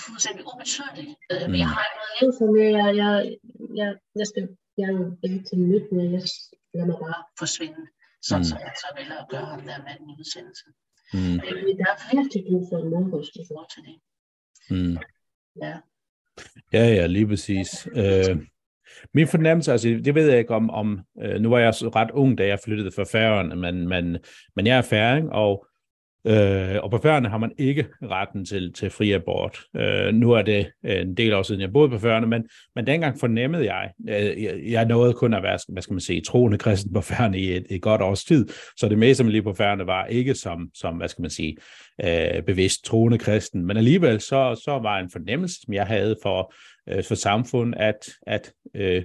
fuldstændig ubetydeligt. Øh, mm. Jeg har noget liv for mig, jeg, jeg, jeg, jeg skal gerne ikke til nyt, men jeg lader mig bare forsvinde, sådan mm. som jeg så vælger at gøre ham der mand i udsendelsen. Mm. Øh, der er virkelig brug for en modryst i forhold til det. Mm. Ja. Ja, ja, lige præcis. Øh, min fornemmelse, altså det ved jeg ikke om, om øh, nu var jeg ret ung, da jeg flyttede fra Færøerne, men, men, men jeg er færing, og Øh, og på færgerne har man ikke retten til, til fri abort. Øh, nu er det en del år siden, jeg boede på færgerne, men, men dengang fornemmede jeg, øh, jeg, jeg nåede kun at være, hvad skal man sige, troende kristen på færgerne i et, et godt års tid, så det meste, man lige på færgerne var ikke som, som hvad skal man sige, øh, bevidst troende kristen, men alligevel så, så var en fornemmelse, som jeg havde for, øh, for samfund, at, at øh,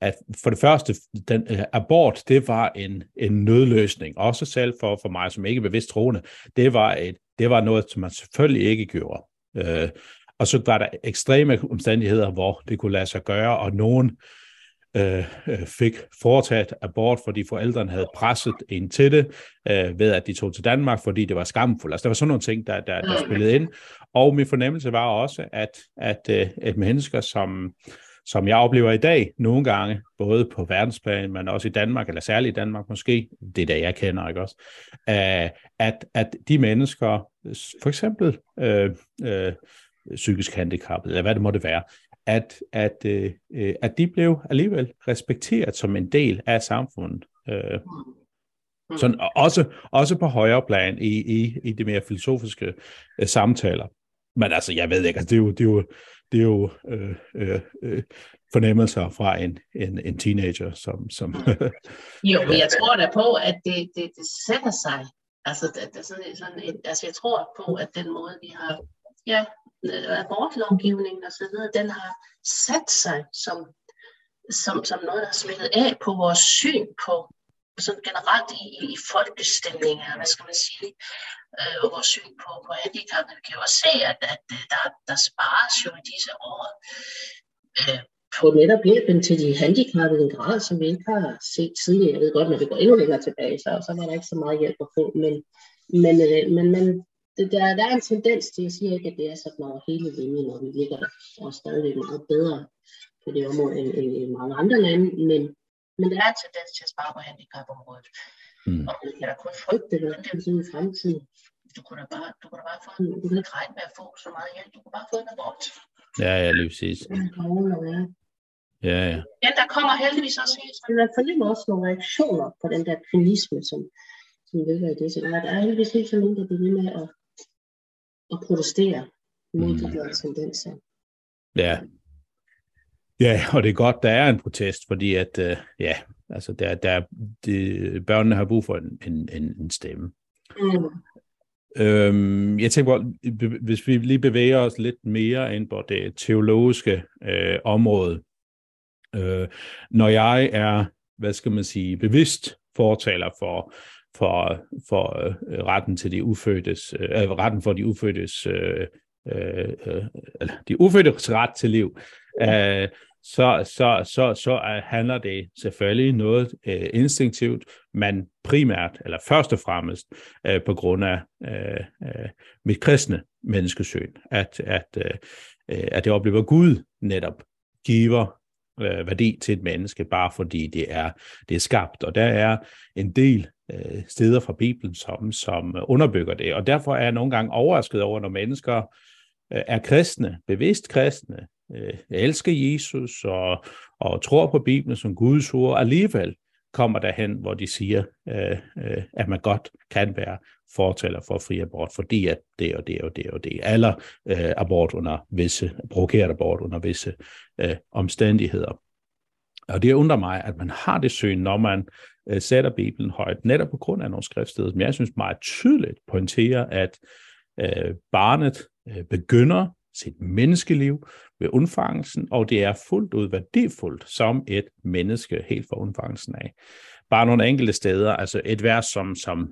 at for det første, den uh, abort, det var en, en nødløsning, også selv for, for mig, som ikke er bevidst troende. Det var, et, det var noget, som man selvfølgelig ikke gjorde. Uh, og så var der ekstreme omstændigheder, hvor det kunne lade sig gøre, og nogen uh, fik foretaget abort, fordi forældrene havde presset en til det, uh, ved at de tog til Danmark, fordi det var skamfuldt. Altså, der var sådan nogle ting, der, der, der spillede ind. Og min fornemmelse var også, at, at, uh, at mennesker, som som jeg oplever i dag, nogle gange, både på verdensplan, men også i Danmark, eller særligt i Danmark måske, det er det, jeg kender, ikke også, at, at de mennesker, for eksempel øh, øh, psykisk handicappede, eller hvad det måtte være, at, at, øh, at de blev alligevel respekteret som en del af samfundet. Øh, sådan, også, også på højere plan i, i, i de mere filosofiske øh, samtaler. Men altså, jeg ved ikke, altså, det, er jo, det, er jo, det er jo øh, øh, øh fornemmelser fra en, en, en teenager, som... som *laughs* jo, men jeg tror da på, at det, det, det sætter sig. Altså, det, det, sådan, sådan en, altså, jeg tror på, at den måde, vi har ja, øh, abortlovgivningen og så videre, den har sat sig som, som, som noget, der har smittet af på vores syn på sådan generelt i, i folkestemninger, hvad skal man sige, øh, vores syn på, på handicap. Vi kan jo også se, at, at øh, der, der spares jo i disse år øh, på netop hjælpen til de handicappede en grad, som vi ikke har set tidligere. Jeg ved godt, når vi går endnu længere tilbage, så, så var der ikke så meget hjælp at få, men, men, øh, men, men det, der, der er en tendens til, jeg siger ikke, at det er sådan over hele linjen, og vi ligger og stadigvæk meget bedre på det område end, end i mange andre lande, men, men der er en tendens til at spare på handicapområdet. Mm. Og man kan da kun frygte, hvordan det vil i fremtiden. Du kunne da bare, du kunne da bare få en, du kunne ikke regne med at få så meget hjælp. Du kunne bare få en abort. Ja, ja, lige præcis. Ja, ja. Ja, der kommer heldigvis også helt sådan, man fornemmer også nogle reaktioner på den der kynisme, som, som ligger i det. Så der er heldigvis helt sådan nogen, der bliver med at, at protestere mod mm. de der tendenser. Ja, Ja, og det er godt, der er en protest, fordi at, uh, ja, altså der, der, de, børnene har brug for en, en, en stemme. Mm. Øhm, jeg tænker, hvis vi lige bevæger os lidt mere ind på det teologiske øh, område, øh, når jeg er, hvad skal man sige, bevidst fortaler for, for, for øh, retten til de ufødtes, øh, retten for de ufødtes, øh, øh, øh, de ufødtes ret til liv, øh, så, så, så, så handler det selvfølgelig noget øh, instinktivt, men primært, eller først og fremmest, øh, på grund af øh, øh, mit kristne menneskesyn, at, at, øh, øh at det oplever Gud netop giver øh, værdi til et menneske, bare fordi det er, det er skabt. Og der er en del øh, steder fra Bibelen, som, som underbygger det. Og derfor er jeg nogle gange overrasket over, når mennesker øh, er kristne, bevidst kristne, øh, elsker Jesus og, og tror på Bibelen som Guds ord, alligevel kommer derhen, hvor de siger, øh, øh, at man godt kan være fortaler for fri abort, fordi at det og det og det og det, eller øh, abort under visse, provokeret abort under visse øh, omstændigheder. Og det undrer mig, at man har det syn, når man øh, sætter Bibelen højt, netop på grund af nogle skriftsteder, som jeg synes meget tydeligt pointerer, at øh, barnet øh, begynder sit menneskeliv ved undfangelsen, og det er fuldt ud værdifuldt som et menneske helt fra undfangelsen af. Bare nogle enkelte steder, altså et vers, som, som,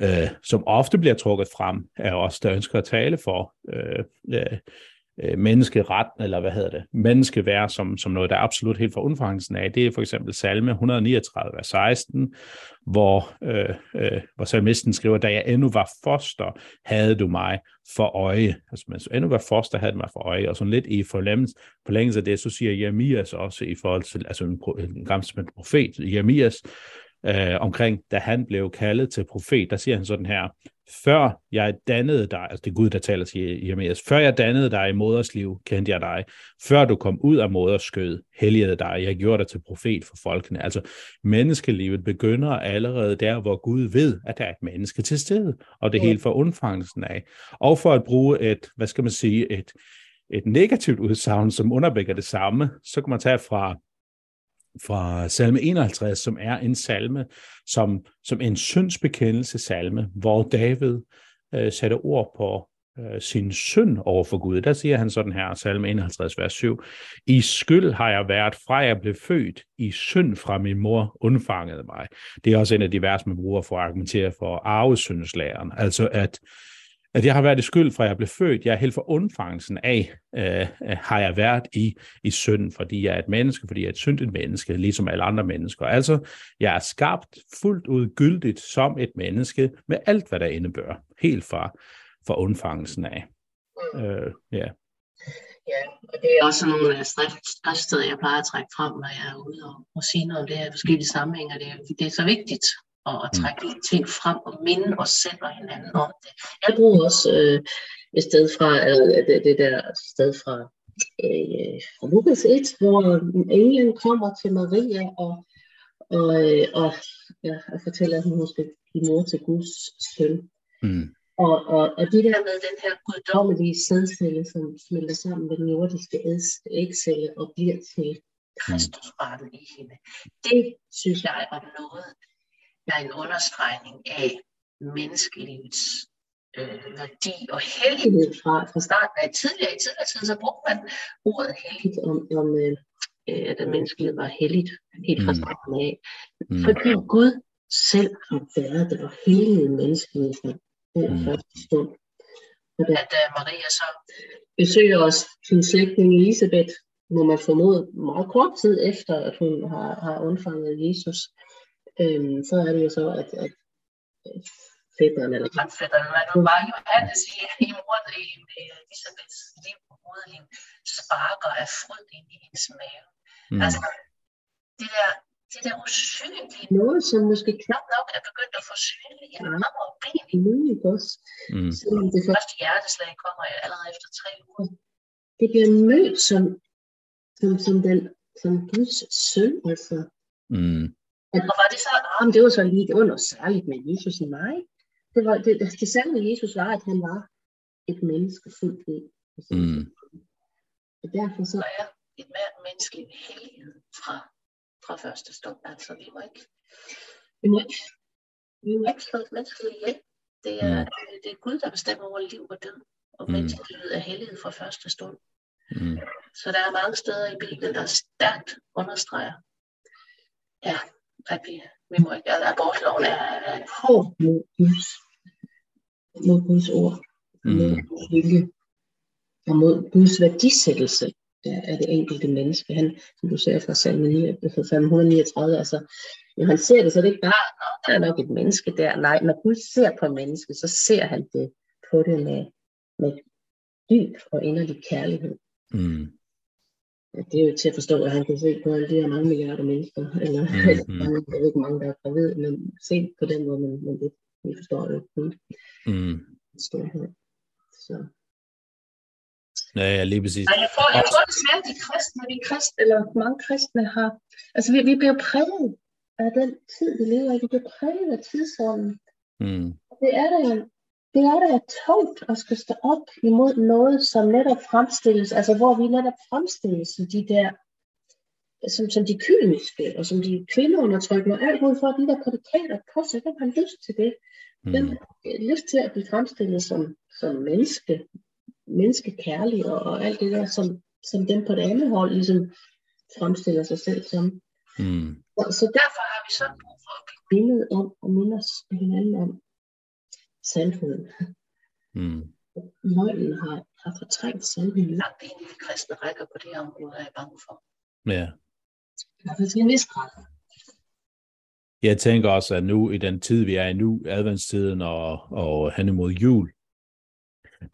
øh, som ofte bliver trukket frem af os, der ønsker at tale for øh, øh, øh, menneskeret, eller hvad hedder det, menneskevær, som, som noget, der er absolut helt fra undfangelsen af, det er for eksempel salme 139, vers 16, hvor, øh, øh, hvor salmisten skriver, da jeg endnu var foster, havde du mig for øje. Altså, mens endnu var foster, havde du mig for øje. Og sådan lidt i forlængelse af det, så siger Jeremias også i forhold til, altså en, en gammel profet, Jeremias, øh, omkring, da han blev kaldet til profet, der siger han sådan her, før jeg dannede dig, altså det er Gud, der taler til Jeremias, før jeg dannede dig i moders liv, kendte jeg dig. Før du kom ud af moders skød, helligede dig. Jeg gjorde dig til profet for folkene. Altså menneskelivet begynder allerede der, hvor Gud ved, at der er et menneske til stede, og det er helt for undfangelsen af. Og for at bruge et, hvad skal man sige, et, et negativt udsagn, som underbygger det samme, så kan man tage fra fra salme 51, som er en salme, som, som en syndsbekendelse salme, hvor David øh, satte ord på øh, sin synd over for Gud. Der siger han sådan her, salme 51, vers 7, I skyld har jeg været fra jeg blev født, i synd fra min mor undfangede mig. Det er også en af de vers, man bruger for at argumentere for arvesyndslæren, altså at at jeg har været i skyld fra jeg blev født. Jeg er helt for undfangelsen af, øh, har jeg været i, i synd, fordi jeg er et menneske, fordi jeg er et syndigt menneske, ligesom alle andre mennesker. Altså, jeg er skabt fuldt ud gyldigt som et menneske, med alt, hvad der indebærer, helt fra, fra undfangelsen af. Mm. Øh, ja. Ja, og det er også nogle af skriftsteder, jeg plejer at trække frem, når jeg er ude og, og sige noget om det her forskellige sammenhænge. Det, det er så vigtigt og, og mm. trække mm. ting frem og minde os selv og hinanden om det. Jeg bruger også øh, et sted fra, øh, det, det der sted fra, øh, fra Lukas 1, hvor englen kommer til Maria og, og, øh, og, ja, og fortæller, at hun skal give mor til Guds søn. Mm. Og, og, og det der med den her guddommelige sædcelle, som smelter sammen med den jordiske ægcelle og bliver til Kristusbarnet i hende, det synes jeg er noget, er en understregning af menneskelivets øh, værdi og hellighed fra, fra starten af. Tidligere i tidligere tid, så brugte man ordet helligt om, om øh, at menneskelighed var helligt helt fra mm. starten af. Mm. Fordi Gud selv har været det og helliget menneskelighed fra den mm. første stund. Og da, da Maria så besøger os sin slægtning Elisabeth, må man formode meget kort tid efter, at hun har, har undfanget Jesus, øhm, så er det jo så, at, at fætteren eller grænfætteren, hvad nu var Johannes i, i mor i Elisabeths liv på hovedet, sparker af fryd ind i hendes mave. Mm. Altså, det der, det der usynlige noget, som måske knap nok er begyndt at få synlige i arme og ben i muligt også. Mm. Selvom det første hjerteslag kommer allerede efter tre uger. Det bliver mødt som, som, som, den, som Guds søn, altså. Mm. Og var det så, ah, det var så lige, det var noget særligt med Jesus i mig. Det, var, det, det, det særlige med Jesus var, at han var et menneske fuldt ud. Mm. Og derfor så er et mere menneskeligt hellighed fra, fra første stund. Altså, vi må ikke, vi må ikke, vi må ikke slå et menneske ihjel. Det er, mm. det er Gud, der bestemmer over liv og død. Og mm. menneskelighed er hellighed fra første stund. Mm. Så der er mange steder i Bibelen, der stærkt understreger, ja, at vi, vi må ikke, at abortloven er, er hård mod Guds, mod Guds ord, mm. mod Guds vilje, og mod Guds værdisættelse af det enkelte menneske. Han, som du ser fra salme 539, altså, når han ser det, så er det ikke bare, der er nok et menneske der. Nej, når Gud ser på et menneske, så ser han det på det med, med dyb og inderlig kærlighed. Mm det er jo til at forstå, at han kan se på alle de her mange milliarder mennesker, eller mm-hmm. jeg ved ikke mange, der er gravid, men se på den måde, men, men det, vi forstår det kun. Mm. Storhed. Så. Ja, ja, lige præcis. Nej, jeg, får, jeg tror desværre, at de kristne, de kristne, eller mange kristne har, altså vi, vi bliver præget af den tid, vi lever i, vi bliver præget af tidsånden. Mm. Det er der det er da tungt at skal stå op imod noget, som netop fremstilles, altså hvor vi netop fremstilles i de der som, som de kyniske, og som de kvindeundertrykkende, og alt ud for de der prædikater på sig, hvem har lyst til det? Hvem mm. har lyst til at blive fremstillet som, som menneske, menneskekærlig og, og alt det der, som, som dem på det andet hold ligesom fremstiller sig selv som. Mm. Så, så derfor har vi så brug for at blive mindet om og minde os hinanden om sandheden. Mm. Løgnen har, har fortrængt sandheden langt ind i de kristne rækker på det her område, er jeg bange for. Ja. I hvert fald til en vis grad. Jeg tænker også, at nu i den tid, vi er i nu, adventstiden og, og hen imod jul,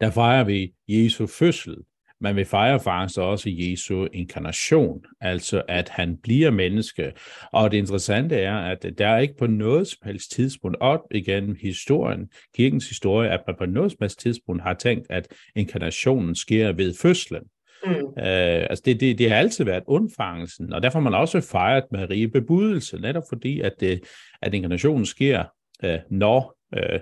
der fejrer vi Jesu fødsel, men vi fejrer faktisk også Jesu inkarnation, altså at han bliver menneske. Og det interessante er, at der er ikke på noget som helst tidspunkt op igennem historien, kirkens historie, at man på noget som helst tidspunkt har tænkt, at inkarnationen sker ved fødslen. Mm. Øh, altså det, det, det har altid været undfangelsen, og derfor har man også fejret Marie bebudelse, netop fordi, at, det, at inkarnationen sker, øh, når øh,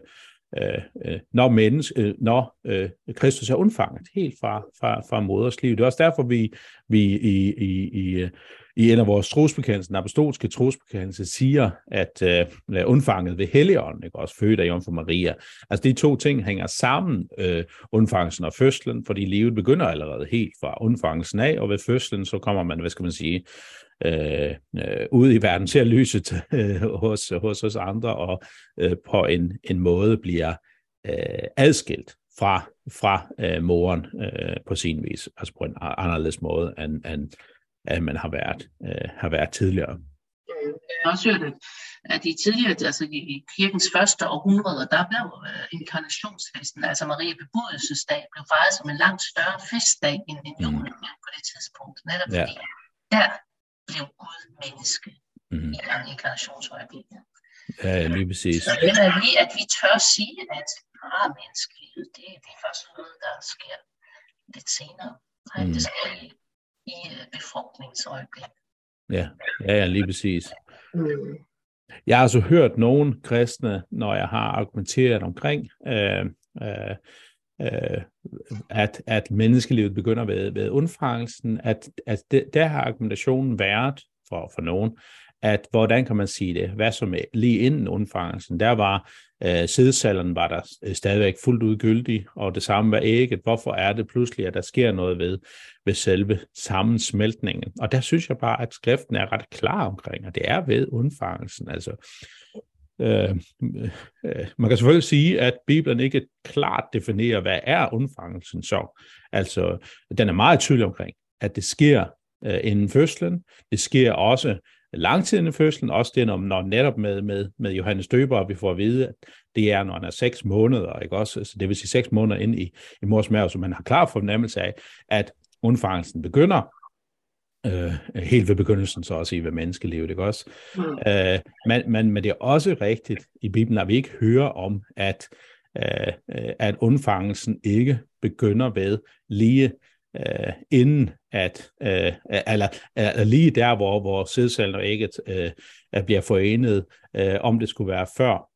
øh, øh, når, menneske, øh, når øh, Kristus er undfanget helt fra, fra, fra moderslivet. Det er også derfor, vi, vi i, i, i, øh, i en af vores trosbekendelser, den apostolske trosbekendelse, siger, at øh, undfanget ved Helligånden, ikke? også født af Jomfru Maria. Altså de to ting hænger sammen, øh, undfangelsen og fødslen, fordi livet begynder allerede helt fra undfangelsen af, og ved fødslen, så kommer man, hvad skal man sige, øh, øh, ude i verden ser lyset øh, hos, hos os andre, og øh, på en, en måde bliver øh, adskilt fra, fra øh, moren øh, på sin vis, altså på en anderledes måde, end, end, end man har været, øh, har været tidligere. Jeg har også hørt, at i tidligere, altså i kirkens første århundrede, der blev øh, inkarnationsfesten, altså Marie Bebudelsesdag, blev fejret som en langt større festdag end, mm. julen mm. på det tidspunkt. Netop ja. fordi der blev Gud menneske mm. i inkarnationsøjeblikket. Ja, lige præcis. Så det er vi, at vi tør sige, at ah, menneskelivet, det, det er først noget, der sker lidt senere. Nej, mm. det sker i, i befrugtningsøjeblikket. Ja, ja, ja, lige præcis. Mm. Jeg har altså hørt nogle kristne, når jeg har argumenteret omkring, øh, øh, øh, at, at menneskelivet begynder ved, ved undfangelsen, at, at det, der har argumentationen været for, for nogen, at hvordan kan man sige det, hvad som er lige inden undfangelsen, der var øh, sædcellerne var der øh, stadigvæk fuldt udgyldig, og det samme var ægget. Hvorfor er det pludselig, at der sker noget ved, ved selve sammensmeltningen? Og der synes jeg bare, at skriften er ret klar omkring, og det er ved undfangelsen. Altså, Øh, øh, man kan selvfølgelig sige, at Bibelen ikke klart definerer, hvad er undfangelsen så. Altså, den er meget tydelig omkring, at det sker øh, inden fødslen. Det sker også lang tid inden fødslen, også det, når, når netop med, med, med Johannes Døber, vi får at vide, at det er, når han er seks måneder, ikke også? Altså, det vil sige seks måneder ind i, i mors mave, så man har klar fornemmelse af, at undfangelsen begynder, øh, helt ved begyndelsen, så også i ved menneskelivet, ikke også? Mm. Øh, men, men, men det er også rigtigt i Bibelen, at vi ikke hører om, at, øh, at undfangelsen ikke begynder ved lige øh, inden at, øh, eller, eller lige der, hvor, hvor sædcellen og ægget øh, bliver forenet, øh, om det skulle være før.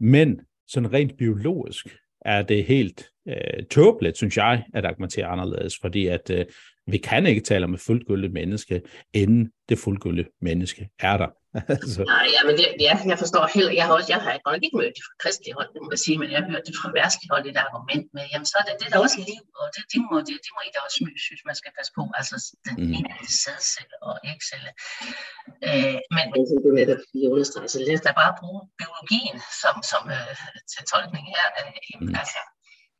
Men sådan rent biologisk er det helt øh, tåbeligt, synes jeg, at argumentere anderledes, fordi at øh, vi kan ikke tale om et fuldgyldigt menneske, inden det fuldgyldige menneske er der. *laughs* altså. Nej, ja, men det, ja, jeg forstår heller, jeg har, også, jeg har godt nok ikke mødt det fra kristelig hold, det må jeg sige, men jeg har hørt det fra værstlig hold, et argument med, jamen så er det, det er der også liv, og det, det, må, det, det må I da også synes, man skal passe på, altså den mm. enkelte sædcelle og ægcelle. Øh, men, men som du netop lige understreger, så lad os da bare bruge biologien som, som øh, til tolkning her. Øh, mm. Altså,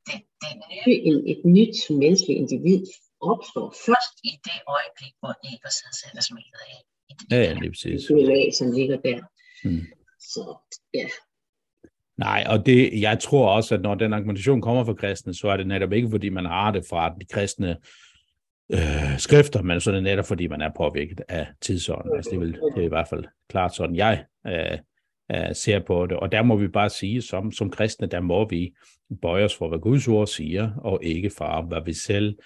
det, det nye, et nyt menneskeligt individ opstår først i det øjeblik, hvor æg og sædceller smelter af. Ja, ja, lige præcis. Det som ligger der. Mm. Så, ja. Nej, og det, jeg tror også, at når den argumentation kommer fra kristne, så er det netop ikke, fordi man har det fra de kristne øh, skrifter, men så er det netop, fordi man er påvirket af tidsånden. Altså, det, vel, det er i hvert fald klart sådan, jeg øh, øh, ser på det. Og der må vi bare sige, som, som kristne, der må vi bøje os for, hvad Guds ord siger, og ikke for, hvad vi selv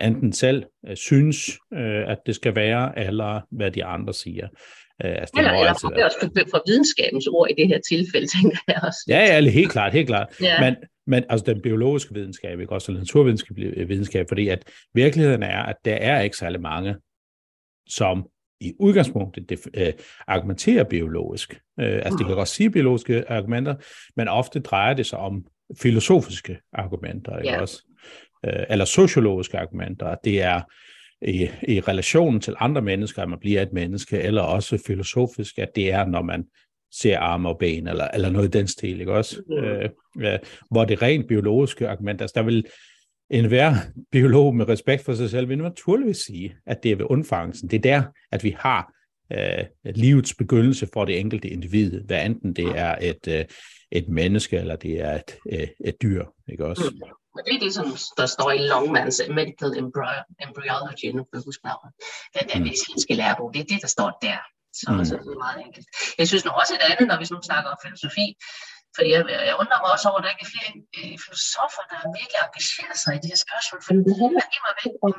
enten selv øh, synes, øh, at det skal være, eller hvad de andre siger. Øh, altså, det eller, eller for, også for videnskabens ord i det her tilfælde, *laughs* tænker jeg også. Ja, ja, helt klart, helt klart. ja. Men, men altså den biologiske videnskab, ikke også den naturvidenskabelige videnskab, fordi at virkeligheden er, at der er ikke særlig mange, som i udgangspunktet det, øh, argumenterer biologisk. Øh, altså, de kan godt sige biologiske argumenter, men ofte drejer det sig om filosofiske argumenter, ikke ja. også? Øh, eller sociologiske argumenter. Det er i, i relationen til andre mennesker, at man bliver et menneske, eller også filosofisk, at det er, når man ser arme og ben, eller, eller noget i den stil, ikke også? Mm. Øh, ja, hvor det rent biologiske argument, altså der vil en hver biolog med respekt for sig selv vil naturligvis sige, at det er ved undfangelsen. Det er der, at vi har øh, livets begyndelse for det enkelte individ, hvad enten det er et, øh, et menneske, eller det er et, øh, et dyr, ikke også? Mm. Det er det, som der står i Longmans Medical Embryology, nu kan jeg huske navnet, den der mm. medicinske lærebog, det er det, der står der. Så, mm. så det er meget enkelt. Jeg synes nu også et andet, når vi nu snakker om filosofi, for jeg, jeg undrer mig også over, at der ikke er flere øh, filosofer, der er virkelig engageret sig i det her spørgsmål, for det handler immer væk om,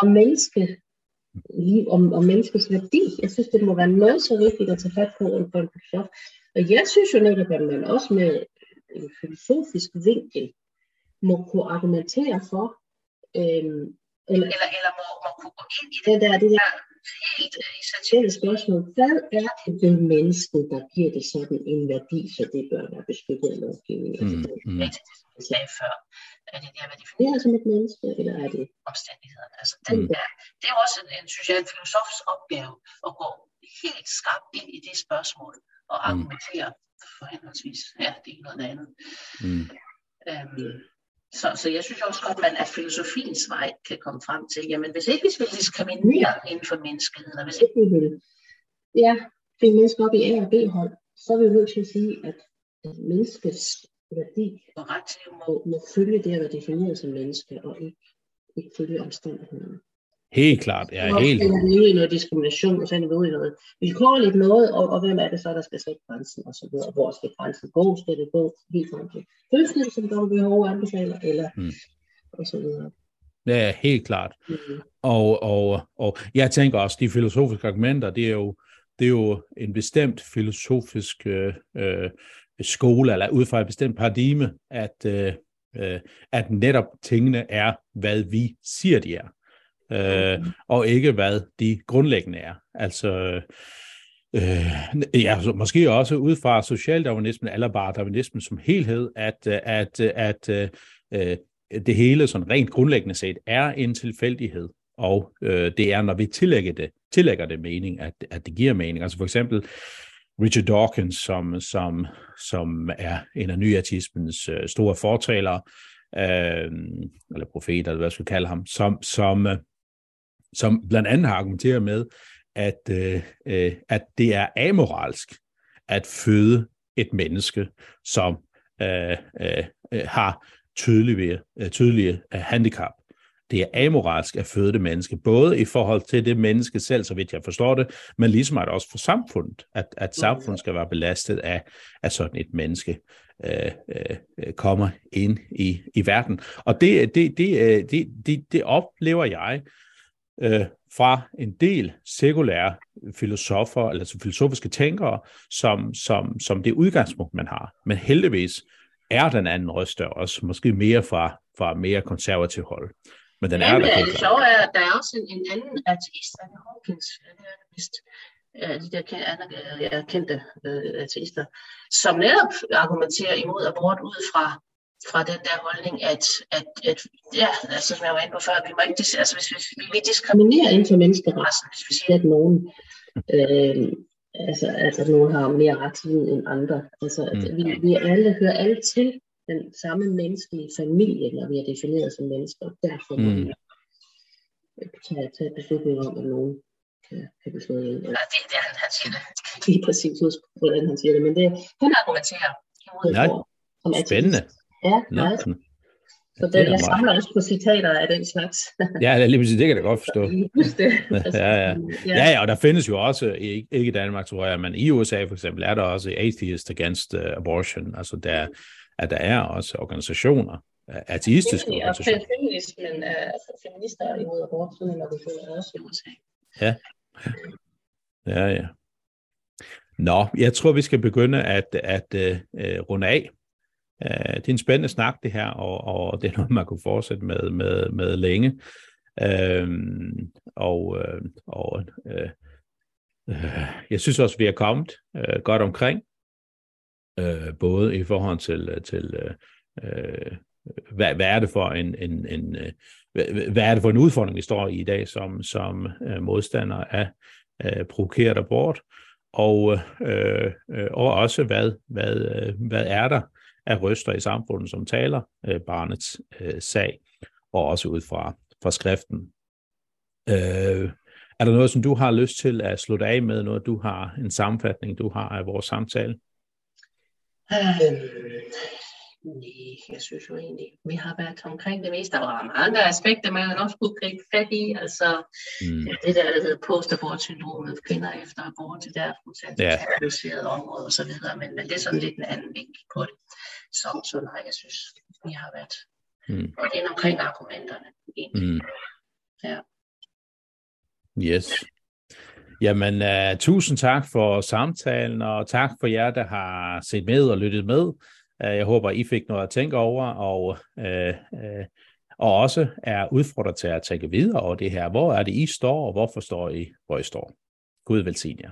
om menneske, liv, om, om menneskets værdi. Jeg synes, det må være noget så vigtigt at tage fat på for en filosof. Og jeg synes jo netop, at man også med en filosofisk vinkel må kunne argumentere for, øhm, eller, eller, eller må, må kunne gå ind i det der, det der helt essentielle spørgsmål. Hvad er det ved mennesket, der giver det sådan en værdi, så det bør være beskyttet af lovgivningen? Mm, altså, mm. det, jeg sagde før. Er det der, hvad definerer som et menneske, eller er det omstændighederne? Altså, den mm. der, det er også en, en synes jeg, en filosofs opgave at gå helt skarpt ind i det spørgsmål og mm. argumentere mm. for henholdsvis ja, det ene og det andet. Mm. Øhm, så, så jeg synes også godt, at man af filosofiens vej kan komme frem til, jamen hvis ikke vi vil diskriminere inden for menneskeheden, og hvis ikke vi vil ja, finde mennesker op i A og B-hold, så er vi jo nødt til at sige, at menneskets værdi og ret må, må følge det at være defineret som menneske, og ikke, ikke følge omstændighederne. Helt klart, ja, og helt. Er vi ude i noget diskrimination, og så er vi ude i noget vilkårligt noget, og, og hvem er det så, der skal sætte grænsen, og så videre. Hvor skal grænsen gå? Skal det gå helt frem til fødslen, som WHO anbefaler, eller mm. og så videre. Ja, helt klart. Mm. Og, og, og jeg tænker også, de filosofiske argumenter, det er jo, det er jo en bestemt filosofisk øh, øh, skole, eller ud fra et bestemt paradigme, at, øh, øh at netop tingene er, hvad vi siger, de er øh, og ikke hvad de grundlæggende er. Altså, øh, ja, så måske også ud fra socialdarwinismen eller bare darwinismen som helhed, at, at, at, at øh, det hele sådan rent grundlæggende set er en tilfældighed, og øh, det er, når vi tillægger det, tillægger det mening, at, at det giver mening. Altså for eksempel Richard Dawkins, som, som, som er en af nyatismens øh, store fortalere, øh, eller profeter, eller hvad jeg skal kalde ham, som, som, som blandt andet har argumenteret med, at, øh, øh, at det er amoralsk at føde et menneske, som øh, øh, øh har tydelige, øh, tydelige øh, handicap. Det er amoralsk at føde det menneske, både i forhold til det menneske selv, så vidt jeg forstår det, men ligesom at også for samfundet, at, at samfundet skal være belastet af, at sådan et menneske øh, øh, kommer ind i, i verden. Og det, det, det, det, det, det oplever jeg øh, fra en del sekulære filosofer, eller altså filosofiske tænkere, som, som, som det udgangspunkt, man har. Men heldigvis er den anden røst der også, måske mere fra, fra mere konservativ hold. Men den ja, er der. Men det sjove er, at der er også en, en anden ateist, Anne Hawkins, det er det vist, de der kendte, kendte uh, ateister, som netop argumenterer imod abort ud fra fra den der holdning, at, at, at ja, altså, som jeg var inde på før, vi må ikke, altså, hvis, hvis vi, vi diskriminerer inden for menneskerassen, hvis vi siger, at nogen, øh, altså, altså, at nogen har mere rettighed end andre. Altså, at mm. vi, vi alle hører alle til den samme menneskelige familie, når vi er defineret som mennesker, og derfor må mm. vi tage, tage beslutninger om, at nogen kan, kan blive slået ihjel. Ja, det er det, han, han siger det. *laughs* Lige præcis hvordan han siger det, men det, han argumenterer Nej, spændende. Ja, meget. Nå, så det, jeg samler også på citater af den slags. *laughs* ja, lige præcis, det kan jeg godt forstå. det. *laughs* ja, ja. ja, ja, og der findes jo også, ikke i Danmark tror jeg, men i USA for eksempel, er der også Atheist Against uh, Abortion, altså der, at der er også organisationer, ateistiske organisationer. Og feminismen, altså feminister imod abort, sådan når det også i USA. Ja, ja, ja. Nå, jeg tror, vi skal begynde at, at uh, runde af. Øh, det er en spændende snak, det her, og, og det er noget, man kunne fortsætte med, med, med længe. Øh, og øh, og øh, øh, jeg synes også, vi er kommet øh, godt omkring, øh, både i forhold til, til øh, hvad, hvad er det for en, en, en øh, hvad er det for en udfordring, vi står i i dag som, som øh, modstander af øh, provokeret abort, og, øh, øh, og også hvad, hvad, øh, hvad er der af røster i samfundet, som taler øh, barnets øh, sag, og også ud fra, fra skriften. Øh, er der noget, som du har lyst til at slutte af med, noget du har, en sammenfatning, du har af vores samtale? Øh, Nej, jeg synes jo egentlig, vi har været omkring det meste. Der var mange andre aspekter, man også skulle gribe fat i. Altså mm. det der, der hedder post-abort-syndromet, kvinder efter abort, det der fuldstændig ja. område og så videre. Men, men det er sådan lidt en anden vinkel på det. Så, så nej, jeg synes, vi har været mm. ind omkring argumenterne. Mm. Ja. Yes. Jamen, uh, tusind tak for samtalen, og tak for jer, der har set med og lyttet med. Øh, jeg håber, I fik noget at tænke over, og, øh, øh, og også er udfordret til at tænke videre over det her. Hvor er det, I står, og hvorfor står I, hvor I står? Gud velsigne jer.